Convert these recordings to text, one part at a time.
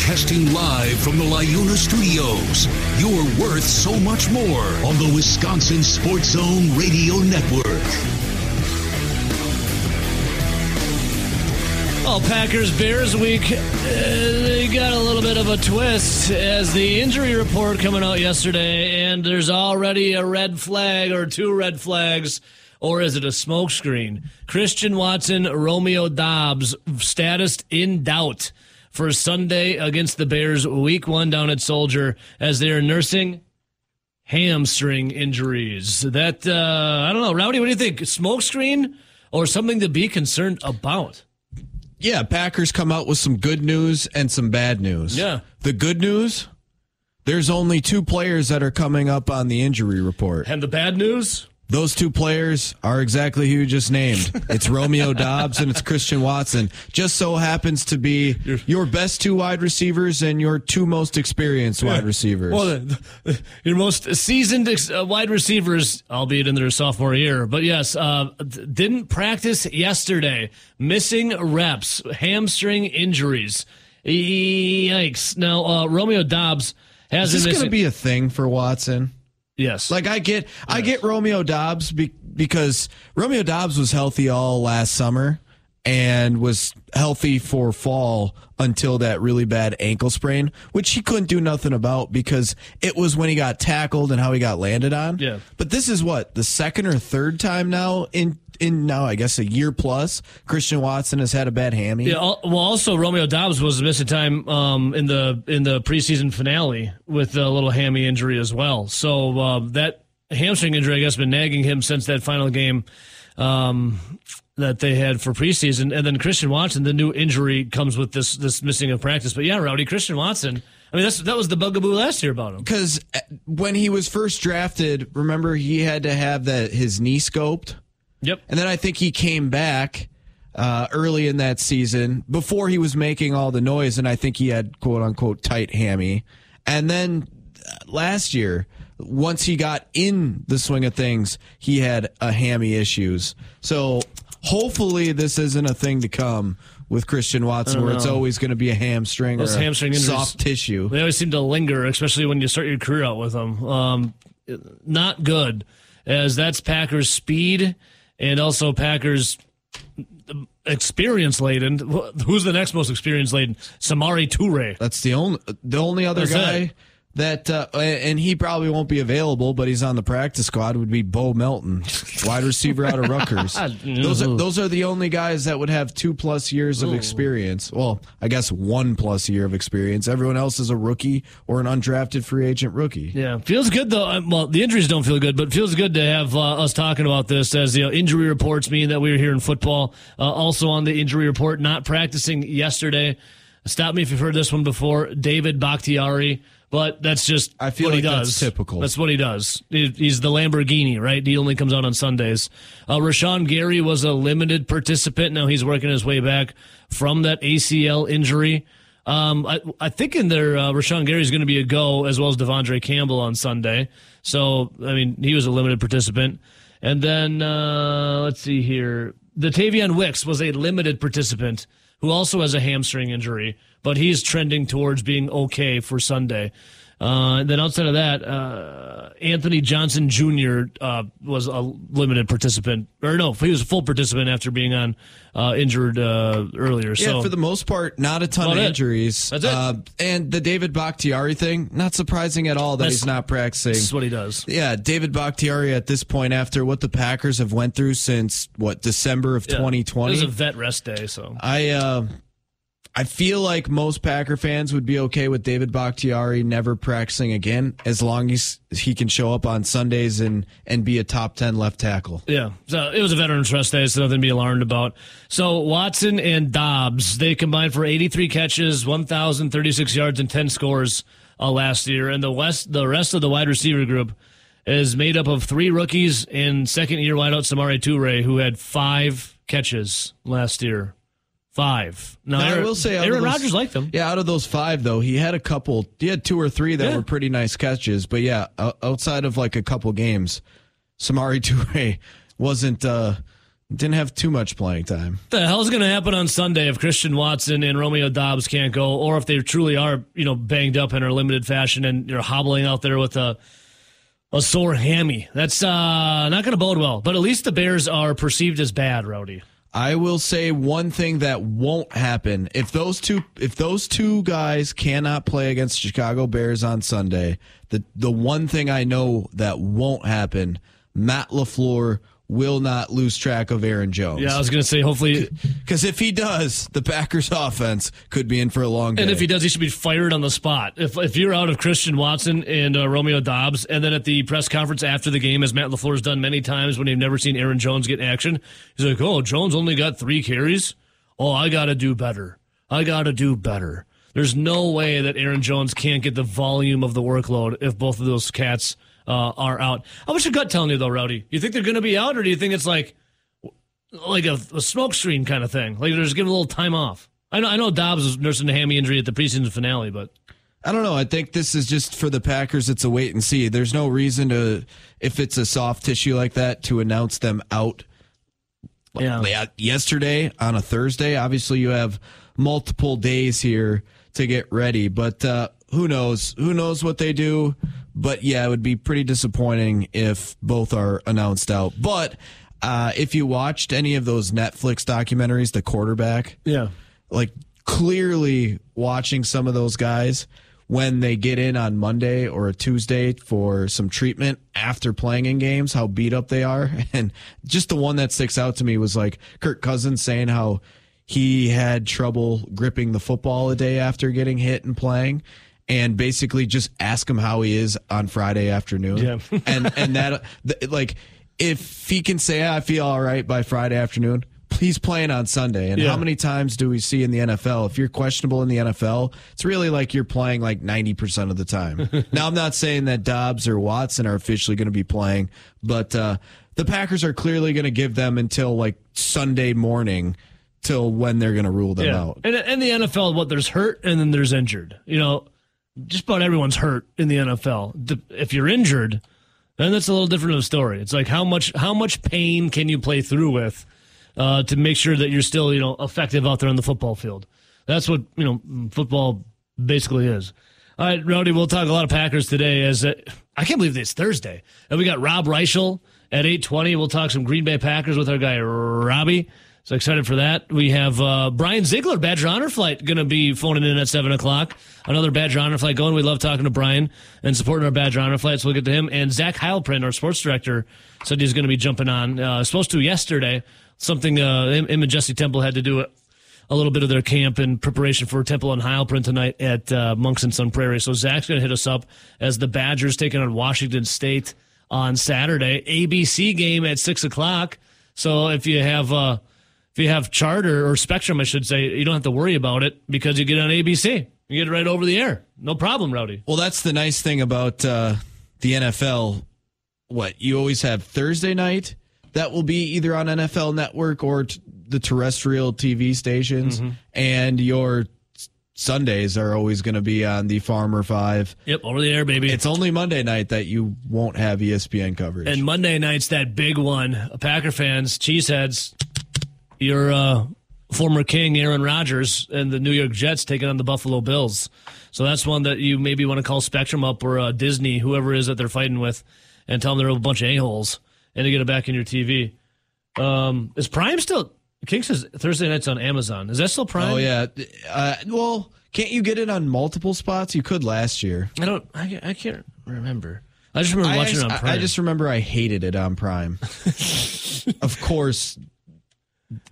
Broadcasting live from the Liuna Studios. You're worth so much more on the Wisconsin Sports Zone Radio Network. Well, Packers Bears week, uh, they got a little bit of a twist as the injury report coming out yesterday, and there's already a red flag or two red flags, or is it a smokescreen? Christian Watson, Romeo Doubs, status in doubt for Sunday against the Bears, week one down at Soldier, as they are nursing hamstring injuries. That, uh, I don't know. Rowdy, what do you think? Smokescreen or something to be concerned about? Yeah, Packers come out with some good news and some bad news. Yeah. The good news, there's only two players that are coming up on the injury report. And the bad news? Those two players are exactly who you just named. It's Romeo Doubs and it's Christian Watson. Just so happens to be your best two wide receivers and your two most experienced wide receivers. Well, the, the, your most seasoned uh, wide receivers, albeit in their sophomore year, but yes, uh, didn't practice yesterday, missing reps, hamstring injuries. Yikes! Now uh, Romeo Doubs has Is this going to be a thing for Watson? Yes. Like I get, yes. I get Romeo Doubs be, because Romeo Doubs was healthy all last summer and was healthy for fall until that really bad ankle sprain, which he couldn't do nothing about because it was when he got tackled and how he got landed on. Yeah. But this is what the second or third time now in in now I guess a year plus Christian Watson has had a bad hammy. Yeah. Well, also Romeo Doubs was missing time um, in the in the preseason finale with a little hammy injury as well. So uh, that hamstring injury, I guess, been nagging him since that final game. Um, that they had for preseason, and then Christian Watson, the new injury comes with this this missing of practice. But yeah, Rowdy Christian Watson. I mean, that's that was the bugaboo last year about him. Because when he was first drafted, remember he had to have that his knee scoped. Yep. And then I think he came back uh, early in that season before he was making all the noise, and I think he had quote unquote tight hammy. And then last year, once he got in the swing of things, he had a hammy issues. So hopefully this isn't a thing to come with Christian Watson, where it's always going to be a hamstring Those or hamstring injuries, soft tissue. They always seem to linger, especially when you start your career out with them. Um, not good, as that's Packers speed and also Packers experience laden. Who's the next most experience laden? Samori Toure. That's the only the only other That's guy it. That, uh, and he probably won't be available, but he's on the practice squad. Would be Bo Melton, wide receiver out of Rutgers. those are those are the only guys that would have two plus years of experience. Well, I guess one plus year of experience. Everyone else is a rookie or an undrafted free agent rookie. Yeah, feels good though. Um, Well, the injuries don't feel good, but it feels good to have uh, us talking about this as you know, injury reports mean that we were here in football. Uh, also on the injury report, not practicing yesterday. Stop me if you've heard this one before. David Bakhtiari, but that's just I feel what like he that's does. typical. That's what he does. He's the Lamborghini, right? He only comes out on Sundays. Uh, Rashan Gary was a limited participant. Now he's working his way back from that ACL injury. Um, I, I think in there, uh, Rashan Gary is going to be a go as well as De'Vondre Campbell on Sunday. So, I mean, he was a limited participant. And then, uh, let's see here. Dontayvion Wicks was a limited participant who also has a hamstring injury, but he's trending towards being okay for Sunday. Uh, then outside of that, uh, Anthony Johnson Jr. Uh, was a limited participant, or no, he was a full participant after being on uh, injured uh, earlier. Yeah, so for the most part, not a ton of it. injuries. That's it. Uh, and the David Bakhtiari thing, not surprising at all that That's- he's not practicing. this is what he does. Yeah, David Bakhtiari at this point, after what the Packers have went through since what December of Yeah. 2020, It was a vet rest day, so I uh, I feel like most Packer fans would be okay with David Bakhtiari never practicing again, as long as he can show up on Sundays and and be a top ten left tackle. Yeah, so it was a veterans rest day, so nothing to be alarmed about. So Watson and Doubs, they combined for 83 catches, 1,036 yards, and 10 scores uh, last year. And the west, the rest of the wide receiver group is made up of three rookies and second-year wideout Samori Toure, who had five catches last year. Five. Now, Now, I will say, Aaron Rodgers liked them. Yeah, out of those five though, he had a couple. He had two or three that Yeah. were pretty nice catches. But yeah, outside of like a couple games, Samori Toure wasn't uh, Didn't have too much playing time. What the hell's going to happen on Sunday if Christian Watson and Romeo Doubs can't go, or if they truly are, you know, banged up in a limited fashion and you're hobbling out there with a a sore hammy? That's uh, not going to bode well. But at least the Bears are perceived as bad, Rowdy. I will say one thing that won't happen if those two if those two guys cannot play against Chicago Bears on Sunday. The the one thing I know that won't happen, Matt LaFleur will not lose track of Aaron Jones. Yeah, I was going to say hopefully because if he does, the Packers offense could be in for a long day. And if he does, he should be fired on the spot. If if you're out of Christian Watson and uh, Romeo Doubs, and then at the press conference after the game, as Matt LaFleur has done many times when you've never seen Aaron Jones get action, he's like, "Oh, Jones only got three carries. Oh, I got to do better. I got to do better." There's no way that Aaron Jones can't get the volume of the workload if both of those cats uh, are out. How much your gut telling you though, Rowdy? You think they're going to be out, or do you think it's like like a, a smoke screen kind of thing? Like they're just giving a little time off. I know I know Doubs was nursing a hammy injury at the preseason finale, but I don't know. I think this is just for the Packers. It's a wait and see. There's no reason to, if it's a soft tissue like that, to announce them out. Yeah. Yesterday on a Thursday, obviously you have multiple days here to get ready, but uh, who knows? Who knows what they do? But yeah, it would be pretty disappointing if both are announced out. But uh, if you watched any of those Netflix documentaries, the quarterback, yeah, like clearly watching some of those guys when they get in on Monday or a Tuesday for some treatment after playing in games, how beat up they are. And just the one that sticks out to me was like Kirk Cousins saying how he had trouble gripping the football a day after getting hit and playing and basically just ask him how he is on Friday afternoon. Yeah. and and that like if he can say I feel all right by Friday afternoon, he's playing on Sunday. And Yeah. how many times do we see in the NFL if you're questionable in the NFL, it's really like you're playing like 90% of the time. now I'm not saying that Doubs or Watson are officially going to be playing, but uh the Packers are clearly going to give them until like Sunday morning till when they're going to rule them yeah. out. And in the NFL, what there's hurt and then there's injured. You know, just about everyone's hurt in the NFL. If you're injured, then that's a little different of a story. It's like how much how much pain can you play through with uh, to make sure that you're still you know effective out there on the football field. That's what you know football basically is. All right, Rowdy, we'll talk a lot of Packers today. As uh, I can't believe it's Thursday, and we got Rob Reischel at eight twenty. We'll talk some Green Bay Packers with our guy Robbie. So excited for that. We have uh, Brian Ziegler, Badger Honor Flight, going to be phoning in at 7 o'clock. Another Badger Honor Flight going. We love talking to Brian and supporting our Badger Honor Flight, so we'll get to him. And Zach Heilprin, our sports director, said he's going to be jumping on. Uh, supposed to yesterday. Something uh, him, and Jesse Temple had to do a little bit of their camp in preparation for Temple and Heilprin tonight at uh, Monks and Sun Prairie. So Zach's going to hit us up as the Badgers taking on Washington State on Saturday. ABC game at six o'clock. So if you have uh, you have Charter or Spectrum, I should say, you don't have to worry about it because you get on ABC. You get it right over the air. No problem, Rowdy. Well, that's the nice thing about uh, the NFL. What you always have Thursday night that will be either on NFL Network or t- the terrestrial TV stations, and your Sundays are always going to be on the Farmer Five. Yep, over the air, baby. It's only Monday night that you won't have ESPN coverage. And Monday night's that big one. Packer fans, cheeseheads, your uh, former king Aaron Rodgers and the New York Jets taking on the Buffalo Bills. So that's one that you maybe want to call Spectrum up or uh, Disney, whoever it is that they're fighting with, and tell them they're a bunch of a holes and to get it back in your TV. Um, is Prime still? King says Thursday nights on Amazon. Is that still Prime? oh yeah, uh, well, can't you get it on multiple spots? You could last year. I don't. I, I can't remember. I just remember watching just, it on I- Prime. I just remember I hated it on Prime. of course,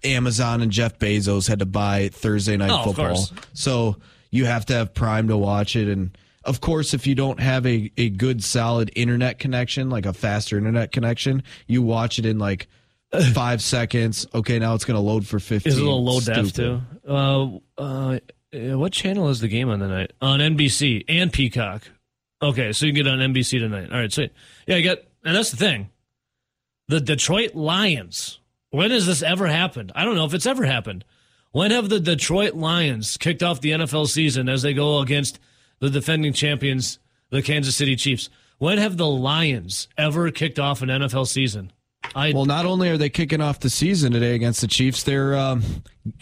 Amazon and Jeff Bezos had to buy Thursday night Oh, football, so you have to have Prime to watch it. And of course, if you don't have a, a good solid internet connection, like a faster internet connection, you watch it in like five seconds. Okay, now it's going to load for fifteen. Is a little low def too. Uh, uh, what channel is the game on tonight? On NBC and Peacock. Okay, so you can get on NBC tonight. All right, sweet. Yeah, you got, and that's the thing. The Detroit Lions. When has this ever happened? I don't know if it's ever happened. When have the Detroit Lions kicked off the NFL season as they go against the defending champions, the Kansas City Chiefs? When have the Lions ever kicked off an NFL season? I Well, not only are they kicking off the season today against the Chiefs, they're um,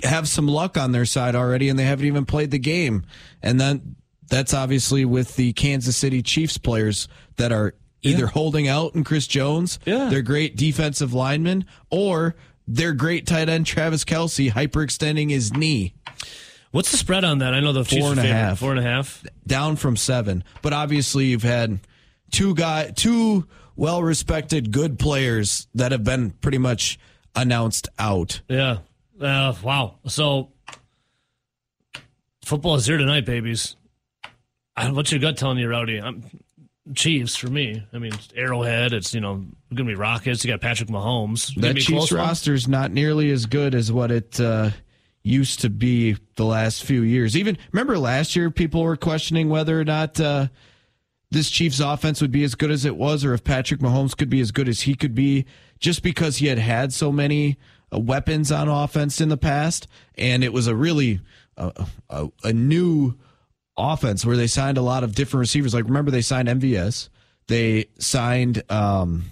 have some luck on their side already, and they haven't even played the game. And then that's obviously with the Kansas City Chiefs players that are either holding out and Chris Jones, Yeah. their great defensive lineman, or their great tight end Travis Kelce hyperextending his knee what's the spread on that? I know the Four and a half. Four and a half. down from seven. But obviously, you've had two guy, two well respected, good players that have been pretty much announced out. Yeah. Uh, wow. So football is here tonight, babies. I- What's your gut telling you, Rowdy? I'm, Chiefs for me. I mean, it's Arrowhead. It's you know going to be Rockets. You got Patrick Mahomes. That Chiefs roster is not nearly as good as what it uh, used to be the last few years. Even remember last year, people were questioning whether or not uh, this Chiefs offense would be as good as it was, or if Patrick Mahomes could be as good as he could be, just because he had had so many uh, weapons on offense in the past, and it was a really uh, a, a new offense where they signed a lot of different receivers. Like remember, they signed MVS, they signed. Um,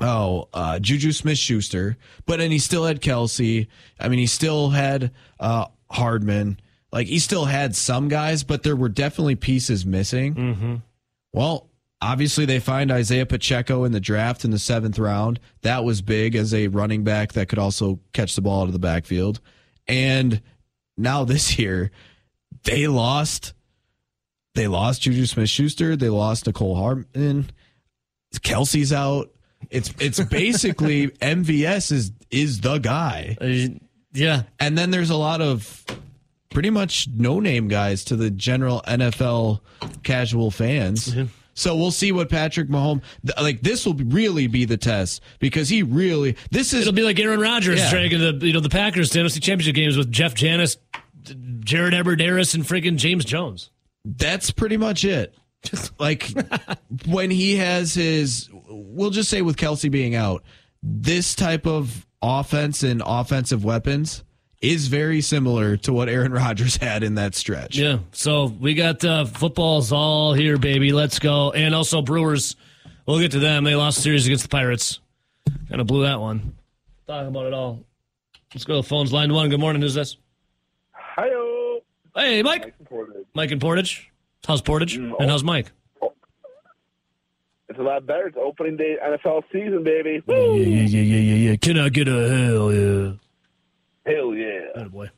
Oh, uh, Juju Smith Schuster, but then he still had Kelce. I mean, he still had uh, Hardman. Like he still had some guys, but there were definitely pieces missing. Mm-hmm. Well, obviously they find Isaiah Pacheco in the draft in the seventh round. That was big as a running back that could also catch the ball out of the backfield. And now this year, they lost. They lost Juju Smith Schuster. They lost Mecole Hardman. Kelce's out. It's it's basically MVS is is the guy, Uh, yeah. and then there's a lot of pretty much no name guys to the general NFL casual fans. So we'll see what Patrick Mahomes like. This will really be the test because he really this is It'll be like Aaron Rodgers Yeah. dragging the you know the Packers to NFC Championship games with Jeff Janis, Jared Abbrederis, and freaking James Jones. that's pretty much it. like when he has his, we'll just say with Kelce being out, this type of offense and offensive weapons is very similar to what Aaron Rodgers had in that stretch. Yeah. So we got uh, footballs all here, baby. Let's go. And also Brewers. We'll get to them. They lost the series against the Pirates. Kind of blew that one. Talking about it all. Let's go to the phones. Line one. Good morning. Who's this? Hiyo. Hey, Mike. Mike and Portage. How's Portage? And how's Mike? It's a lot better. It's opening day NFL season, baby. Yeah, yeah, yeah, yeah, yeah, yeah. Can I get a hell yeah? Hell yeah! Oh boy.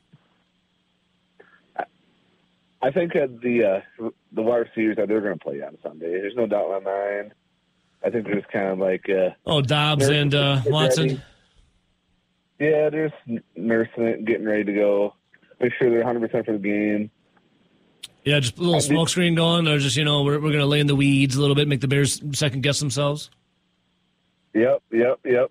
I think that the uh, the wide receivers that they're going to play on Sunday. There's no doubt in my mind. I think they're just kind of like, uh, Oh, Doubs and uh, Watson. yeah, they're just nursing it, getting ready to go. Make sure they're 100 percent for the game. Yeah, just a little smoke screen going, or just you know we're we're gonna lay in the weeds a little bit, make the Bears second guess themselves. Yep, yep, yep.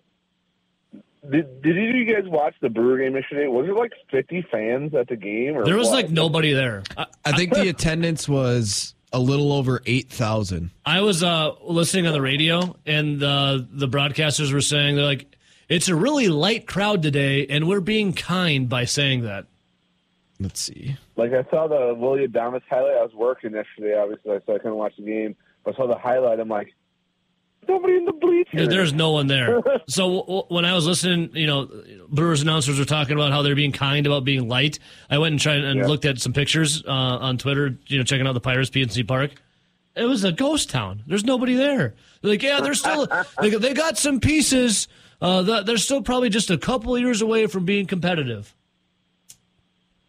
Did Did either of you guys watch the Brewer game yesterday? Was there like 50 fans at the game? Or There was what? like nobody there. I, I think the attendance was a little over 8,000. I was uh, listening on the radio, and uh, the broadcasters were saying they're like, "It's a really light crowd today, and we're being kind by saying that." Let's see. Like I saw the William Thomas highlight. I was working yesterday, obviously, so I couldn't watch the game. But I saw the highlight. I'm like, nobody in the bleachers. There- There's no one there. so w- when I was listening, you know, Brewers announcers were talking about how they're being kind about being light. I went and tried and Yeah. looked at some pictures uh, on Twitter, you know, checking out the Pirates PNC Park. It was a ghost town. There's nobody there. They're like, yeah, they're still they, they got some pieces. Uh, they're still probably just a couple years away from being competitive.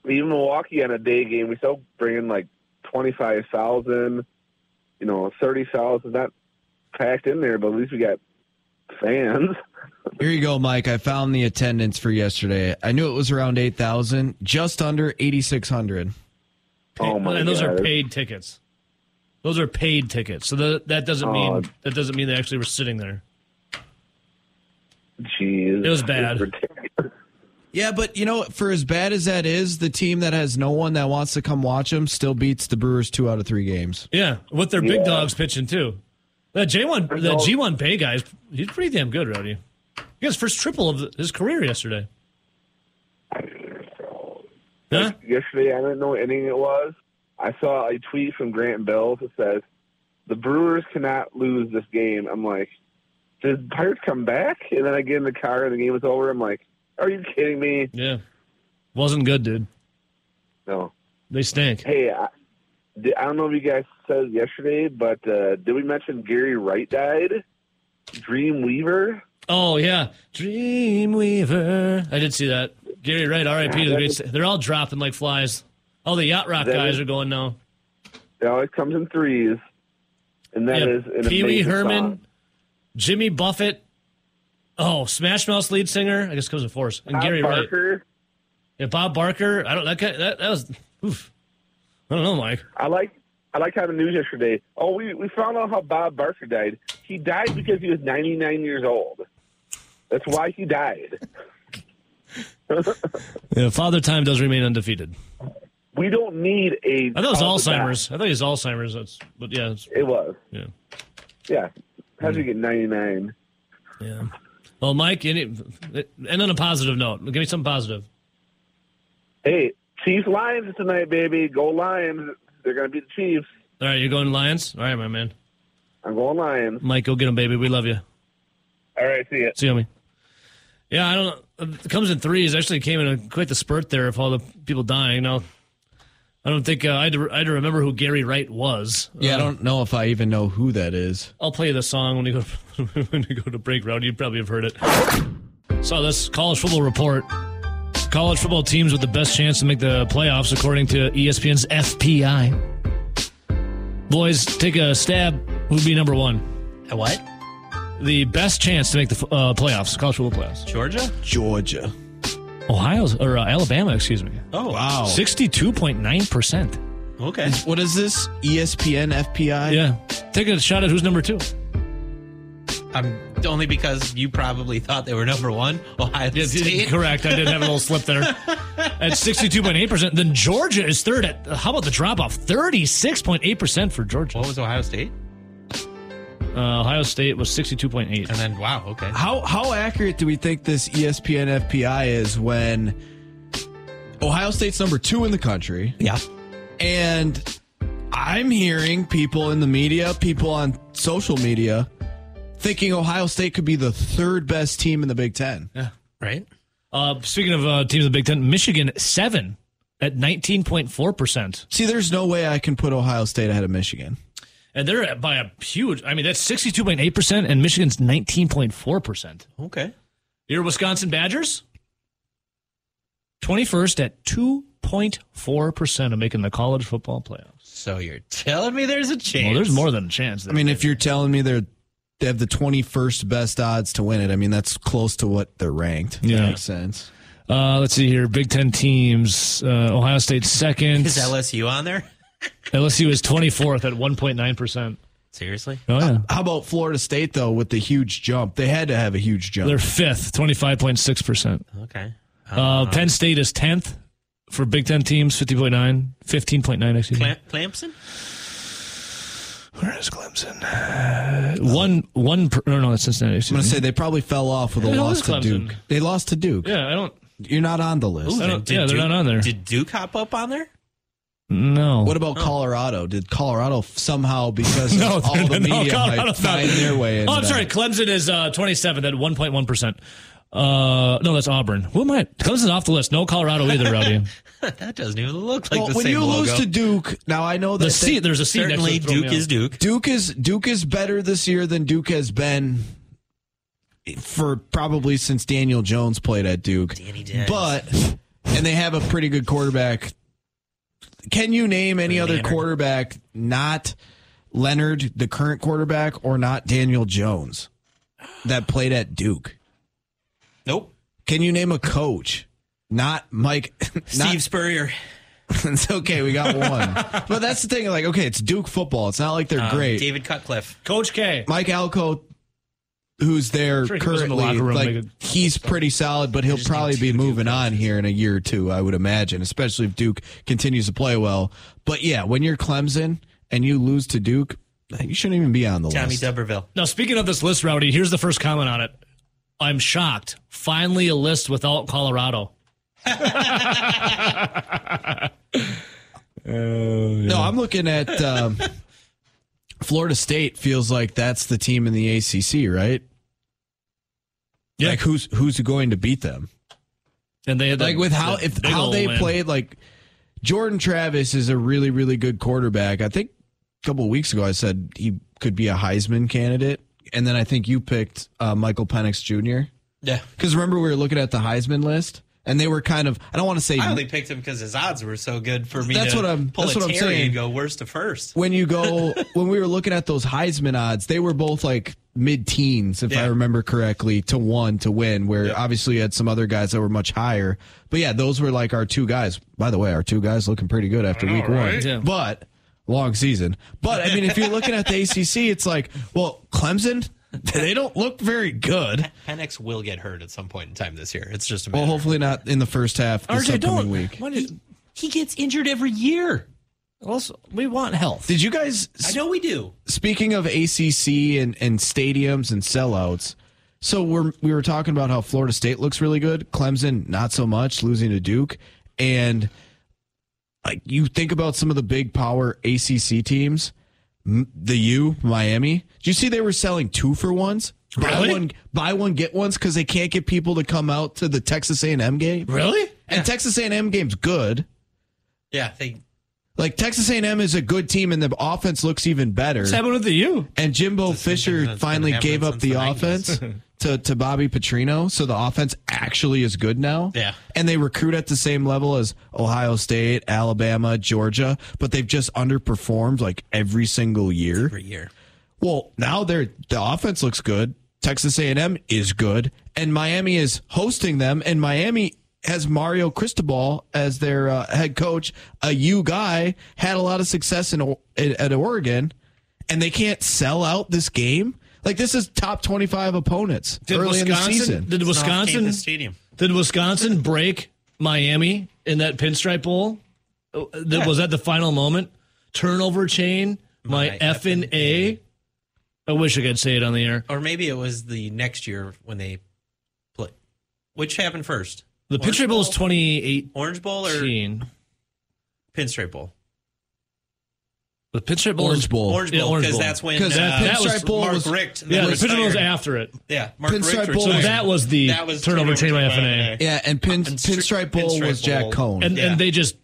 Even Milwaukee on a day game, we still bring in like twenty five thousand, you know, thirty thousand. Not packed in there, but at least we got fans. Here you go, Mike. I found the attendance for yesterday. I knew it was around 8,000, just under 8,600. Oh my and those god! are paid tickets. Those are paid tickets. So that that doesn't Oh. mean that doesn't mean they actually were sitting there. Jeez, It was bad. It's ridiculous. Yeah, but you know, for as bad as that is, the team that has no one that wants to come watch them still beats the Brewers two out of three games. Yeah, with their big Yeah. dogs pitching too. That J one, the no- G one Bay guy, he's pretty damn good, Rowdy. He got his first triple of his career yesterday. Huh? Yesterday, I didn't know what inning it was. I saw a tweet from Grant Bills that says the Brewers cannot lose this game. I'm like, did Pirates come back? And then I get in the car and the game was over. I'm like, are you kidding me? Yeah. Wasn't good, dude. No. They stink. Hey, I, I don't know if you guys said yesterday, but uh, did we mention Gary Wright died? Dream Weaver? Oh yeah, Dream Weaver. I did see that. Gary Wright, R.I.P. to the great. They're all dropping like flies. All the yacht rock guys is- are going now. It always comes in threes. And that Yeah, is an Pee Wee Herman, song. Jimmy Buffett. Oh, Smash Mouth lead singer. I guess comes in force. And Bob Gary Wright. Yeah, Bob Barker. I don't. That guy, that, that was. Oof. I don't know, Mike. I like I like having news yesterday. Oh, we we found out how Bob Barker died. He died because he was 99 years old. That's why he died. Yeah, Father Time does remain undefeated. We don't need a. I thought it was Alzheimer's. I thought it was Alzheimer's. That's, but yeah. It was. yeah, Yeah. How'd you get 99? yeah. Well, Mike, any, and on a positive note, give me something positive. Hey, Chiefs Lions tonight, baby. Go Lions. They're going to beat the Chiefs. All right, you're going Lions. All right, my man. I'm going Lions. Mike, go get them, baby. We love you. All right, see ya. See you, me. Yeah, I don't know. It comes in threes. Actually, came in a, quite the spurt there of all the people dying. Now, I don't think uh, I, had to, I had to remember who Gary Wright was. Yeah, I Uh, don't know if I even know who that is. I'll play you the song when you go when you go to break round. You probably have heard it. So this college football report: college football teams with the best chance to make the playoffs, according to ESPN's FPI. Boys, take a stab. Who'd be number one? A what? The best chance to make the uh, playoffs, college football playoffs. Georgia? Georgia. Ohio's or uh, Alabama, excuse me. Oh, Wow. Sixty-two point nine percent. Okay. What is this? ESPN FPI? Yeah, take a shot at who's number two. I'm only because you probably thought they were number one, Ohio Yeah, State. correct. I did have a little slip there. At 62.8%. Then Georgia is third at, how about the drop off? 36.8% for Georgia. What was Ohio State? Uh, Ohio State was 62.8. And then, wow, okay. How how accurate do we think this ESPN FPI is when Ohio State's number two in the country, Yeah. and I'm hearing people in the media, people on social media, thinking Ohio State could be the third best team in the Big Ten. Yeah, Right? Uh, speaking of uh, teams in the Big Ten, Michigan, seven at 19.4%. See, there's no way I can put Ohio State ahead of Michigan. And they're at- by a huge, I mean, that's 62.8%, and Michigan's 19.4%. Okay. Your Wisconsin Badgers, 21st at 2.4% of making the college football playoffs. So you're telling me there's a chance? Well, there's more than a chance. I mean, if you're telling me they're they have the 21st best odds to win it, I mean that's close to what they're ranked. Yeah. That makes sense. Uh, let's see here. Big Ten teams. Uh, Ohio State second. Is LSU on there? LSU is 24th at 1.9%. Seriously? Oh, yeah. How about Florida State though with the huge jump? They had to have a huge jump. They're fifth, 25.6%. Okay. Uh, Penn State is 10th for Big Ten teams, 50.9, 15.9, excuse me. Clam- Clamson? Where is Clemson? Uh, one, one, per, no, no, that's Cincinnati. I'm going to me. say they probably fell off with a Who loss to Clemson? Duke. They lost to Duke. Yeah, I don't, You're not on the list. I don't- Did yeah, they're not on there. Did Duke hop up on there? No. What about Colorado? Did Colorado somehow because no, of all the no, media hype not. find their way? Oh, I'm sorry. that? Clemson is uh, 27th at 1.1%. Uh, no, that's Auburn. Who am I? Clemson's off the list. No Colorado either, Rowdy. that doesn't even look like Well, the when same you logo. lose to Duke, now I know that The they- seat, there's a seat next to Certainly, it, throw me Duke is Duke. Duke is Duke is better this year than Duke has been for probably since Daniel Jones played at Duke. Danny Dimes. But and they have a pretty good quarterback. Can you name any other Leonard. quarterback not Leonard, the current quarterback, or not Daniel Jones that played at Duke? Nope. Can you name a coach? Not Mike. Steve Spurrier. it's okay, we got one. but that's the thing. Like, okay, it's Duke football. It's not like they're Um, great. David Cutcliffe. Coach K. Mike Elko, who's there Sure he was in the currently, room like making- he's pretty solid, but he'll probably be moving on here in a year or two, I would imagine, especially if Duke continues to play well. But yeah, when you're Clemson and you lose to Duke, you shouldn't even be on the Tommy list. Tuberville. Now, speaking of this list, Rowdy, here's the first comment on it. I'm shocked. Finally, a list without Colorado. No, I'm looking at um, Florida State. Feels like that's the team in the ACC, right? Yeah. Like who's who's going to beat them? And they had Like that- with how if how they win. played like Jordan Travis is a really really good quarterback. I think a couple of weeks ago I said he could be a Heisman candidate, and then I think you picked uh, Michael Penix Jr. Yeah. Because remember we were looking at the Heisman list, and they were kind of I don't want to say I only picked him because his odds were so good for me That's to what I'm- pull that's a what I'm saying. and go worst to first. when you go when we were looking at those Heisman odds, they were both like mid teens, if I remember correctly, to one to win. Where Yep. obviously you had some other guys that were much higher. But yeah, those were like our two guys. By the way, our two guys looking pretty good after week right? one. Yeah. But long season. But I mean, if you're looking at the ACC, it's like, well, Clemson, they don't look very good. Penix will get hurt at some point in time this year. It's just a Well, hopefully not in the first half this RJ, upcoming don't. week. Why did- he gets injured every year. Also, we want health. Did you guys I know we do. speaking of ACC and, and stadiums and sellouts, so we're we were talking about how Florida State looks really good, Clemson not so much, losing to Duke, and like you think about some of the big power ACC teams, the U Miami. Did you see they were selling two for ones? Buy one, buy one, get ones because they can't get people to come out to the Texas A&M game. really? And Texas A&M game's good. Yeah, they Like Texas A&M is a good team, and the offense looks even better. What's happening with the U? And Jimbo It's the same Fisher thing that's been finally gave up the, the offense to, to Bobby Petrino. So the offense actually is good now. Yeah. And they recruit at the same level as Ohio State, Alabama, Georgia, but they've just underperformed like every single year. every year. Well, now they're the offense looks good. Texas A&M is good, and Miami is hosting them. And Miami has Mario Cristobal as their uh, head coach, a U guy, had a lot of success in at Oregon, and they can't sell out this game. Like this is top twenty-five opponents Did early in the Wisconsin? season. Did Wisconsin? off-campus stadium. Did Wisconsin break Miami in that Pinstripe Bowl? Uh, that- Was that the final moment? Turnover chain. My, My F and A. I wish I could say it on the air. Or maybe it was the next year when they play. Which happened first? The Orange Pinstripe Bowl was Bowl? 2018. Orange Bowl or Pinstripe Bowl? The Pinstripe Bowl Orange Bowl. Orange Bowl because Bowl. that's when 'Cause that uh, Pinstripe was Bowl Mark was- Richt. Yeah, the then Pinstripe Bowl was after it. Yeah, Mark Pinstripe Richt Bowl- So that was the That was turnover chain by turnover F and A. chain by yeah, and pin, And Pinstripe Bowl Pinstripe was Jack Bowl. Cohn. And Yeah. and they just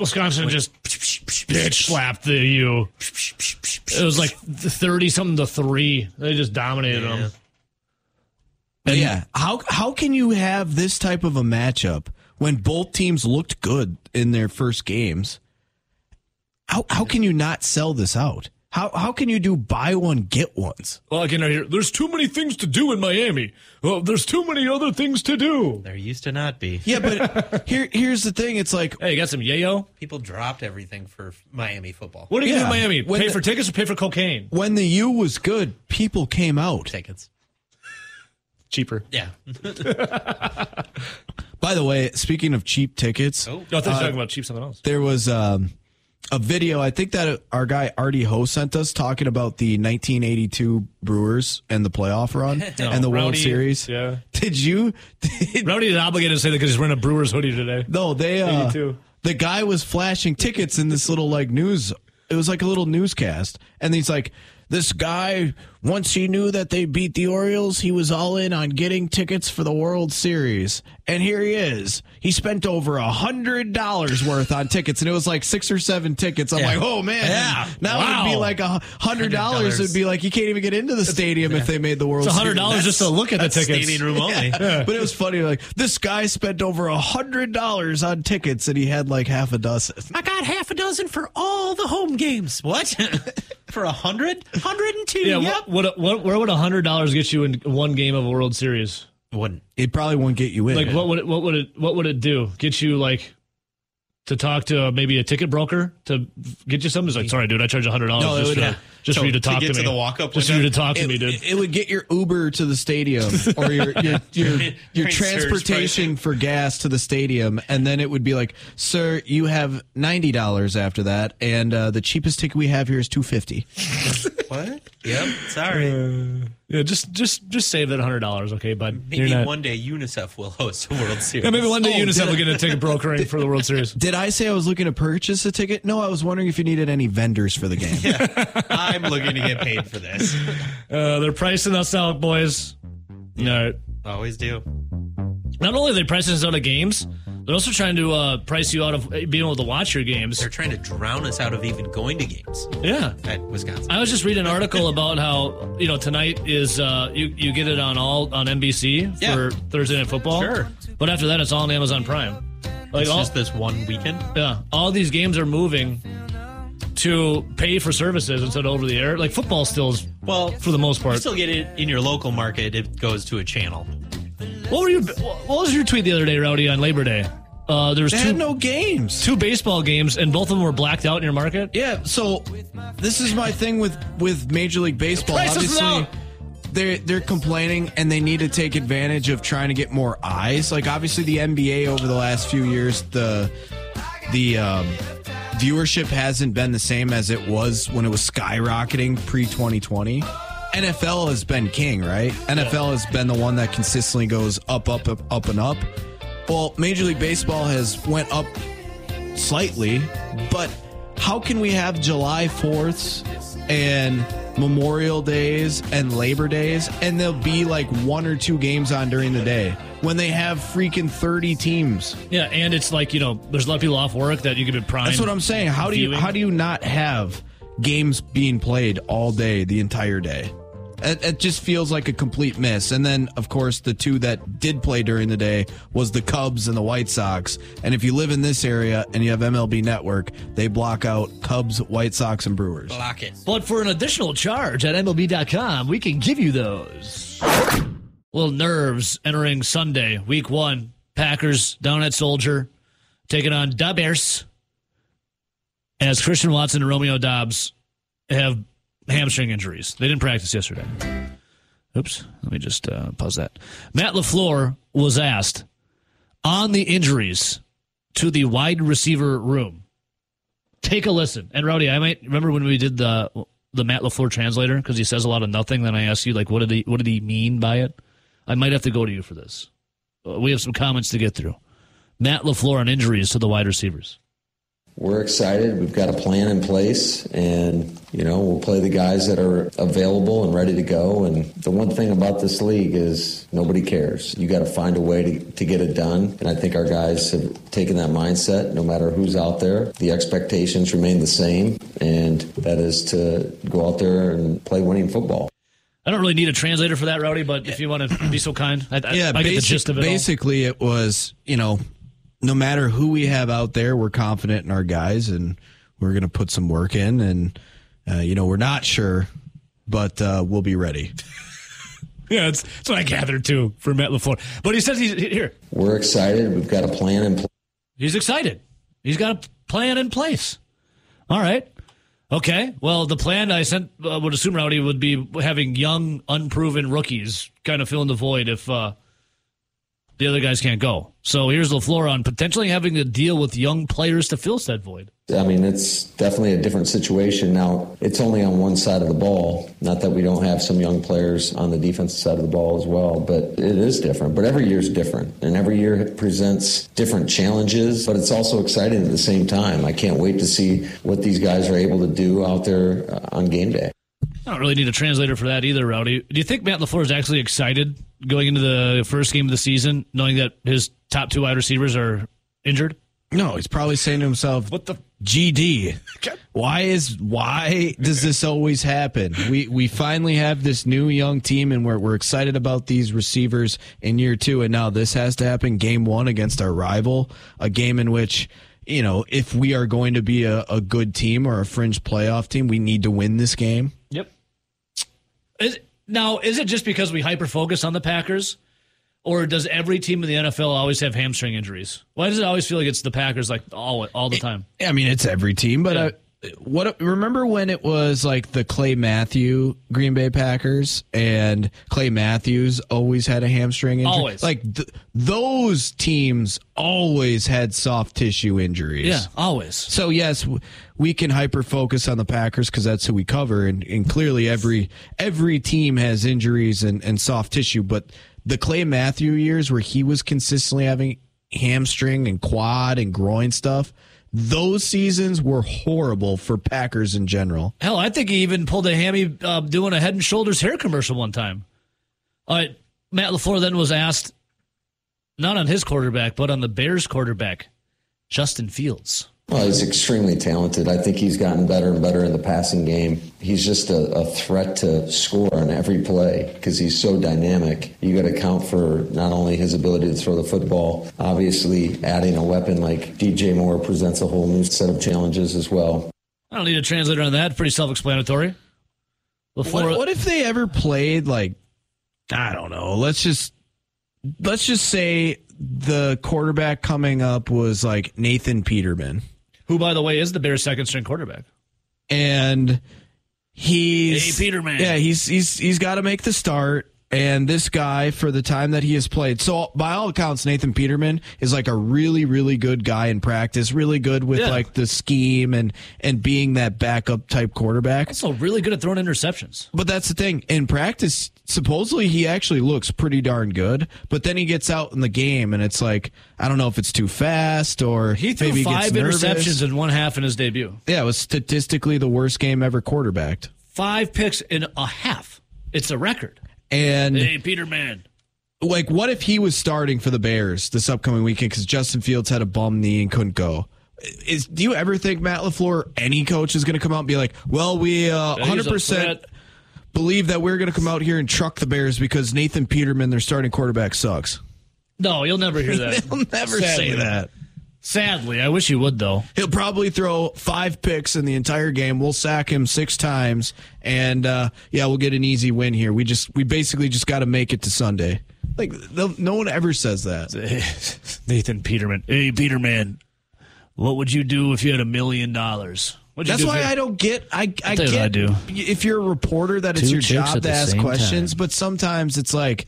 Wisconsin just bitch slapped the U. It was like thirty something to three. They just dominated them. But yeah, how how can you have this type of a matchup when both teams looked good in their first games? How how can you not sell this out? How how can you do buy one get ones? Well, I can hear. There's too many things to do in Miami. Well, there's too many other things to do. There used to not be. Yeah, but here here's the thing. It's like Hey, you got some yayo? People dropped everything for Miami football. What are you Yeah. do in Miami? When pay the- for tickets or pay for cocaine? when the U was good, people came out. Tickets. Cheaper. Yeah. By the way, speaking of cheap tickets, Oh. No, I thought you were talking about cheap something else. there was um, a video. I think that our guy Artie Ho sent us talking about the 1982 Brewers and the playoff run and the World Rowdy, Series. yeah. Did you? Did, Rowdy is obligated to say that because he's wearing a Brewers hoodie today. no, they. Uh, 82. the guy was flashing tickets in this little like news. It was like a little newscast, and he's like. This guy, once he knew that they beat the Orioles, he was all in on getting tickets for the World Series. And here he is. He spent over a hundred dollars worth on tickets, and it was like six or seven tickets. I'm Yeah. like, oh man, Yeah. now it'd be like a hundred dollars. It'd be like you can't even get into the stadium if they made the World It's Series. hundred dollars just to look at the That's tickets. standing room only. but it was funny. Like this guy spent over a hundred dollars on tickets, and he had like half a dozen. I got half a dozen for all the home games. What? for a hundred? Hundred and two. Yeah, yep. what, what, what, where would a hundred dollars get you in one game of a World Series? Wouldn't. It probably won't get you in. Like, what would it, what would it, what would it do? Get you like to talk to uh, maybe a ticket broker to get you something? It's like, sorry, dude, I charge hundred dollars No, it just, would- for, yeah. Just So, for you to to talk get to to me. the walk-up just for you to talk to me, dude. it- it would get your Uber to the stadium or your your your, your Your transportation for gas to the stadium, and then it would be like, "Sir, you have ninety dollars after that, and uh, the cheapest ticket we have here is two fifty. What? Yep. Sorry. yeah, just just just save that hundred dollars, okay, bud. Maybe You're not- one day UNICEF will host a World Series. Yeah, maybe one day Oh, UNICEF did will I- get a ticket brokering for the World Series. Did I say I was looking to purchase a ticket? No, I was wondering if you needed any vendors for the game. I'm looking to get paid for this. Uh, they're pricing us out, boys. All right. Always do. Not only are they pricing us out of games, they're also trying to uh, price you out of being able to watch your games. They're trying to drown us out of even going to games Yeah. at Wisconsin. I was just reading an article about how you know tonight is uh, you you get it on all on NBC Yeah. for Thursday night football. Sure. but after that it's all on Amazon Prime. Like it's all, just this one weekend. yeah, all these games are moving to pay for services instead of over the air. Like football still is Well, for the most part. you still get it in your local market. It goes to a channel. What were you? What was your tweet the other day, Rowdy, on Labor Day? Uh, there was They two had no games. two baseball games, and both of them were blacked out in your market. Yeah, so this is my thing with with Major League Baseball. Us Obviously, they're they're complaining and they need to take advantage of trying to get more eyes. Like obviously the NBA over the last few years, the the um, viewership hasn't been the same as it was when it was skyrocketing pre 2020. NFL has been king, right? NFL has been the one that consistently goes up, up, up, up, and up. Well, Major League Baseball has went up slightly, but how can we have July 4th and Memorial Days and Labor Days and there'll be like one or two games on during the day when they have freaking 30 teams? Yeah, and it's like you know, there's a lot of people off work that you could be prime. That's what I'm saying. How do you viewing. how do you not have games being played all day the entire day? It, it just feels like a complete miss. And then, of course, the two that did play during the day was the Cubs and the White Sox. And if you live in this area and you have MLB Network, they block out Cubs, White Sox, and Brewers. Block it. But for an additional charge at MLB.com, we can give you those. Little nerves entering Sunday, week one. Packers down at Soldier, taking on Da. As Christian Watson and Romeo Doubs have hamstring injuries. They didn't practice yesterday. Oops. Let me just uh, pause that. Matt LaFleur was asked on the injuries to the wide receiver room. Take a listen. And Rowdy, I might remember when we did the the Matt LaFleur translator because he says a lot of nothing. Then I asked you like, what did he what did he mean by it? I might have to go to you for this. Uh, We have some comments to get through. Matt LaFleur on injuries to the wide receivers. We're excited. We've got a plan in place, and you know we'll play the guys that are available and ready to go. And the one thing about this league is nobody cares. You got to find a way to, to get it done. And I think our guys have taken that mindset. No matter who's out there, the expectations remain the same, and that is to go out there and play winning football. I don't really need a translator for that, Rowdy, but if you want to be so kind, I, I, yeah, I get the gist of it. all. Basically, it was you know, no matter who we have out there, we're confident in our guys, and we're going to put some work in, and uh, you know, we're not sure, but uh, we'll be ready. Yeah, that's, that's what I gathered too from Matt LaFleur. But he says he's here. We're excited. We've got a plan in place. He's excited. He's got a plan in place. All right. Okay. Well, the plan I sent uh, would assume Rowdy would be having young, unproven rookies kind of fill in the void if uh, the other guys can't go. So here's LaFleur on potentially having to deal with young players to fill said void. I mean, it's definitely a different situation now. It's only on one side of the ball. Not that we don't have some young players on the defensive side of the ball as well, but it is different. But every year is different, and every year presents different challenges. But it's also exciting at the same time. I can't wait to see what these guys are able to do out there uh, on game day. I don't really need a translator for that either, Rowdy. Do you think Matt LaFleur is actually excited going into the first game of the season, knowing that his top two wide receivers are injured? No, he's probably saying to himself, What the? GD. Why is why does this always happen? We we finally have this new young team and we're we're excited about these receivers in year 2 and now this has to happen game 1 against our rival, a game in which you know, if we are going to be a, a good team or a fringe playoff team, we need to win this game. Yep. Is, now, is it just because we hyper focus on the Packers? Or does every team in the NFL always have hamstring injuries? Why does it always feel like it's the Packers like all all the time? I mean, it's every team, but Yeah. uh, what remember when it was like the Clay Matthew Green Bay Packers and Clay Matthews always had a hamstring injury? Always. Like th- those teams always had soft tissue injuries. Yeah, always. So yes, w- we can hyper focus on the Packers because that's who we cover, and, and clearly every every team has injuries and, and soft tissue. But the Clay Matthew years where he was consistently having hamstring and quad and groin stuff, those seasons were horrible for Packers in general. Hell, I think he even pulled a hammy uh, doing a Head and Shoulders hair commercial one time. All right, Matt LaFleur then was asked, not on his quarterback, but on the Bears quarterback, Justin Fields. Well, he's extremely talented. I think he's gotten better and better in the passing game. He's just a, a threat to score on every play because he's so dynamic. You got to count for not only his ability to throw the football, obviously adding a weapon like DJ Moore presents a whole new set of challenges as well. I don't need a translator on that. Pretty self-explanatory. LaFleur, what, what if they ever played like I don't know. Let's just let's just say the quarterback coming up was like Nathan Peterman who, by the way, is the Bears' second string quarterback. And he's hey, Peterman. Yeah, he's he's he's got to make the start. And this guy, for the time that he has played, so by all accounts, Nathan Peterman is like a really, really good guy in practice. Really good with yeah. like the scheme and and being that backup type quarterback. Also, really good at throwing interceptions. But that's the thing in practice. Supposedly, he actually looks pretty darn good. But then he gets out in the game, and it's like I don't know if it's too fast or he threw maybe five interceptions in one half in his debut. Yeah, it was statistically the worst game ever quarterbacked. Five picks in a half. It's a record. And hey, Peterman. Like, what if he was starting for the Bears this upcoming weekend because Justin Fields had a bum knee and couldn't go? Is do you ever think Matt LaFleur, any coach, is going to come out and be like, "Well, we uh, 100% believe that we're going to come out here and truck the Bears because Nathan Peterman, their starting quarterback, sucks." No, you'll never hear that. He'll never Sadly. say that. Sadly, I wish he would though. He'll probably throw five picks in the entire game. We'll sack him six times, and uh, yeah, we'll get an easy win here. We just we basically just got to make it to Sunday. Like no one ever says that. Nathan Peterman, hey Peterman, what would you do if you had a million dollars? That's why I don't get. I I get. I do. If you're a reporter, that Two it's your job to ask questions, time. but sometimes it's like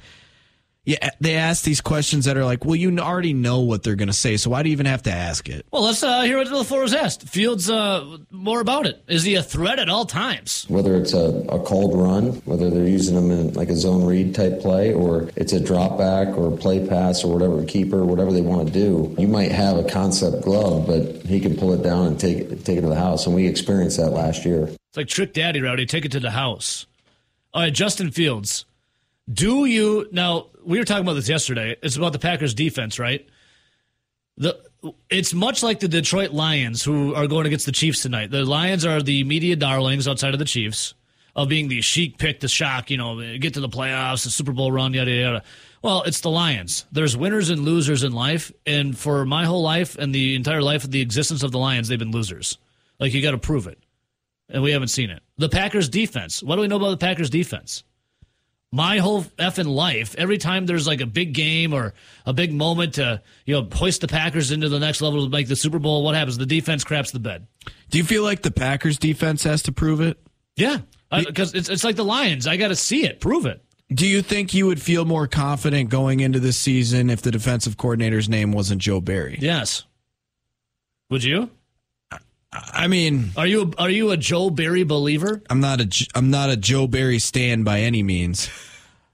yeah, they ask these questions that are like, well, you already know what they're going to say, so why do you even have to ask it? Well, let's uh, hear what LaFleur was asked. Fields, uh, more about it. Is he a threat at all times? Whether it's a, a cold run, whether they're using him in like a zone read type play, or it's a drop back or play pass or whatever, keeper, whatever they want to do, you might have a concept glove, but he can pull it down and take it, take it to the house. And we experienced that last year. It's like Trick Daddy, Rowdy. Take it to the house. All right, Justin Fields. Do you now? We were talking about this yesterday. It's about the Packers defense, right? The it's much like the Detroit Lions who are going against the Chiefs tonight. The Lions are the media darlings outside of the Chiefs of being the chic pick, the shock, you know, get to the playoffs, the Super Bowl run, yada yada. Well, it's the Lions. There's winners and losers in life, and for my whole life and the entire life of the existence of the Lions, they've been losers. Like you got to prove it, and we haven't seen it. The Packers defense. What do we know about the Packers defense? My whole effing life, every time there's like a big game or a big moment to, you know, hoist the Packers into the next level to make the Super Bowl, what happens? The defense craps the bed. Do you feel like the Packers defense has to prove it? Yeah. Because it's, it's like the Lions. I got to see it, prove it. Do you think you would feel more confident going into this season if the defensive coordinator's name wasn't Joe Barry? Yes. Would you? I mean, are you are you a Joe Barry believer? I'm not a I'm not a Joe Barry stand by any means.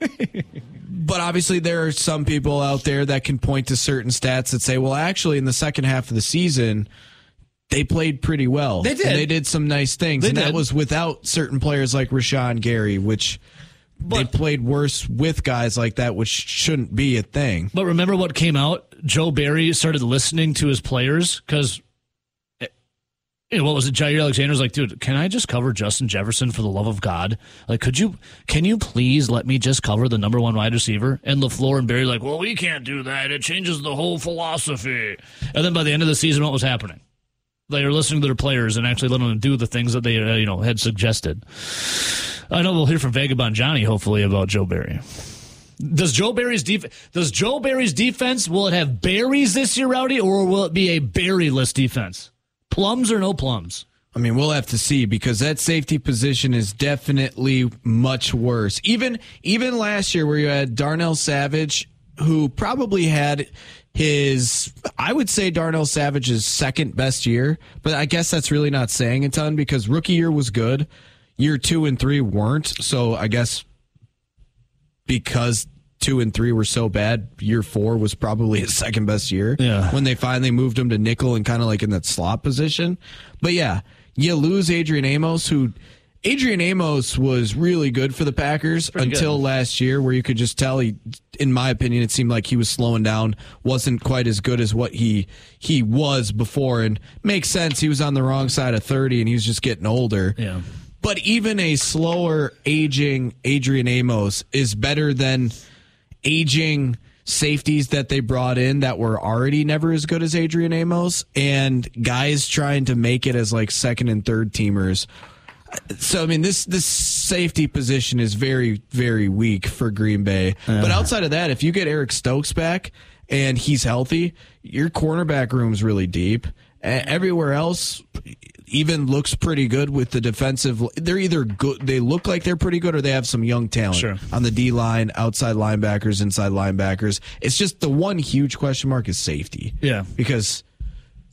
but obviously there are some people out there that can point to certain stats that say, well, actually in the second half of the season, they played pretty well. They did. And they did some nice things. They and did. that was without certain players like Rashan Gary, which but, they played worse with guys like that, which shouldn't be a thing. But remember what came out? Joe Barry started listening to his players because you what was it? Jaire Alexander's like, dude, can I just cover Justin Jefferson for the love of God? Like, could you, can you please let me just cover the number one wide receiver? And LaFleur and Barry like, well, we can't do that. It changes the whole philosophy. And then by the end of the season, what was happening? They were listening to their players and actually letting them do the things that they, uh, you know, had suggested. I know we'll hear from Vagabond Johnny hopefully about Joe Barry. Does Joe Barry's defense? Does Joe Barry's defense? Will it have berries this year, Rowdy, or will it be a Barryless defense? Plums or no plums? I mean, we'll have to see because that safety position is definitely much worse. Even even last year, where you had Darnell Savage, who probably had his, I would say Darnell Savage's second best year, but I guess that's really not saying a ton because rookie year was good, year two and three weren't. So I guess because two and three were so bad, year four was probably his second best year. Yeah. When they finally moved him to nickel and kind of like in that slot position. But yeah, you lose Adrian Amos, who Adrian Amos was really good for the Packers until good. last year, where you could just tell he, in my opinion, it seemed like he was slowing down, wasn't quite as good as what he he was before, and makes sense. He was on the wrong side of thirty, and he was just getting older. Yeah. But even a slower aging Adrian Amos is better than aging safeties that they brought in that were already never as good as Adrian Amos and guys trying to make it as like second and third teamers. So I mean this this safety position is very very weak for Green Bay. But outside of that, if you get Eric Stokes back and he's healthy, your cornerback room's really deep. Everywhere else even looks pretty good with the defensive. They're either good, they look like they're pretty good, or they have some young talent Sure. on the D line, outside linebackers, inside linebackers. It's just the one huge question mark is safety. Yeah. because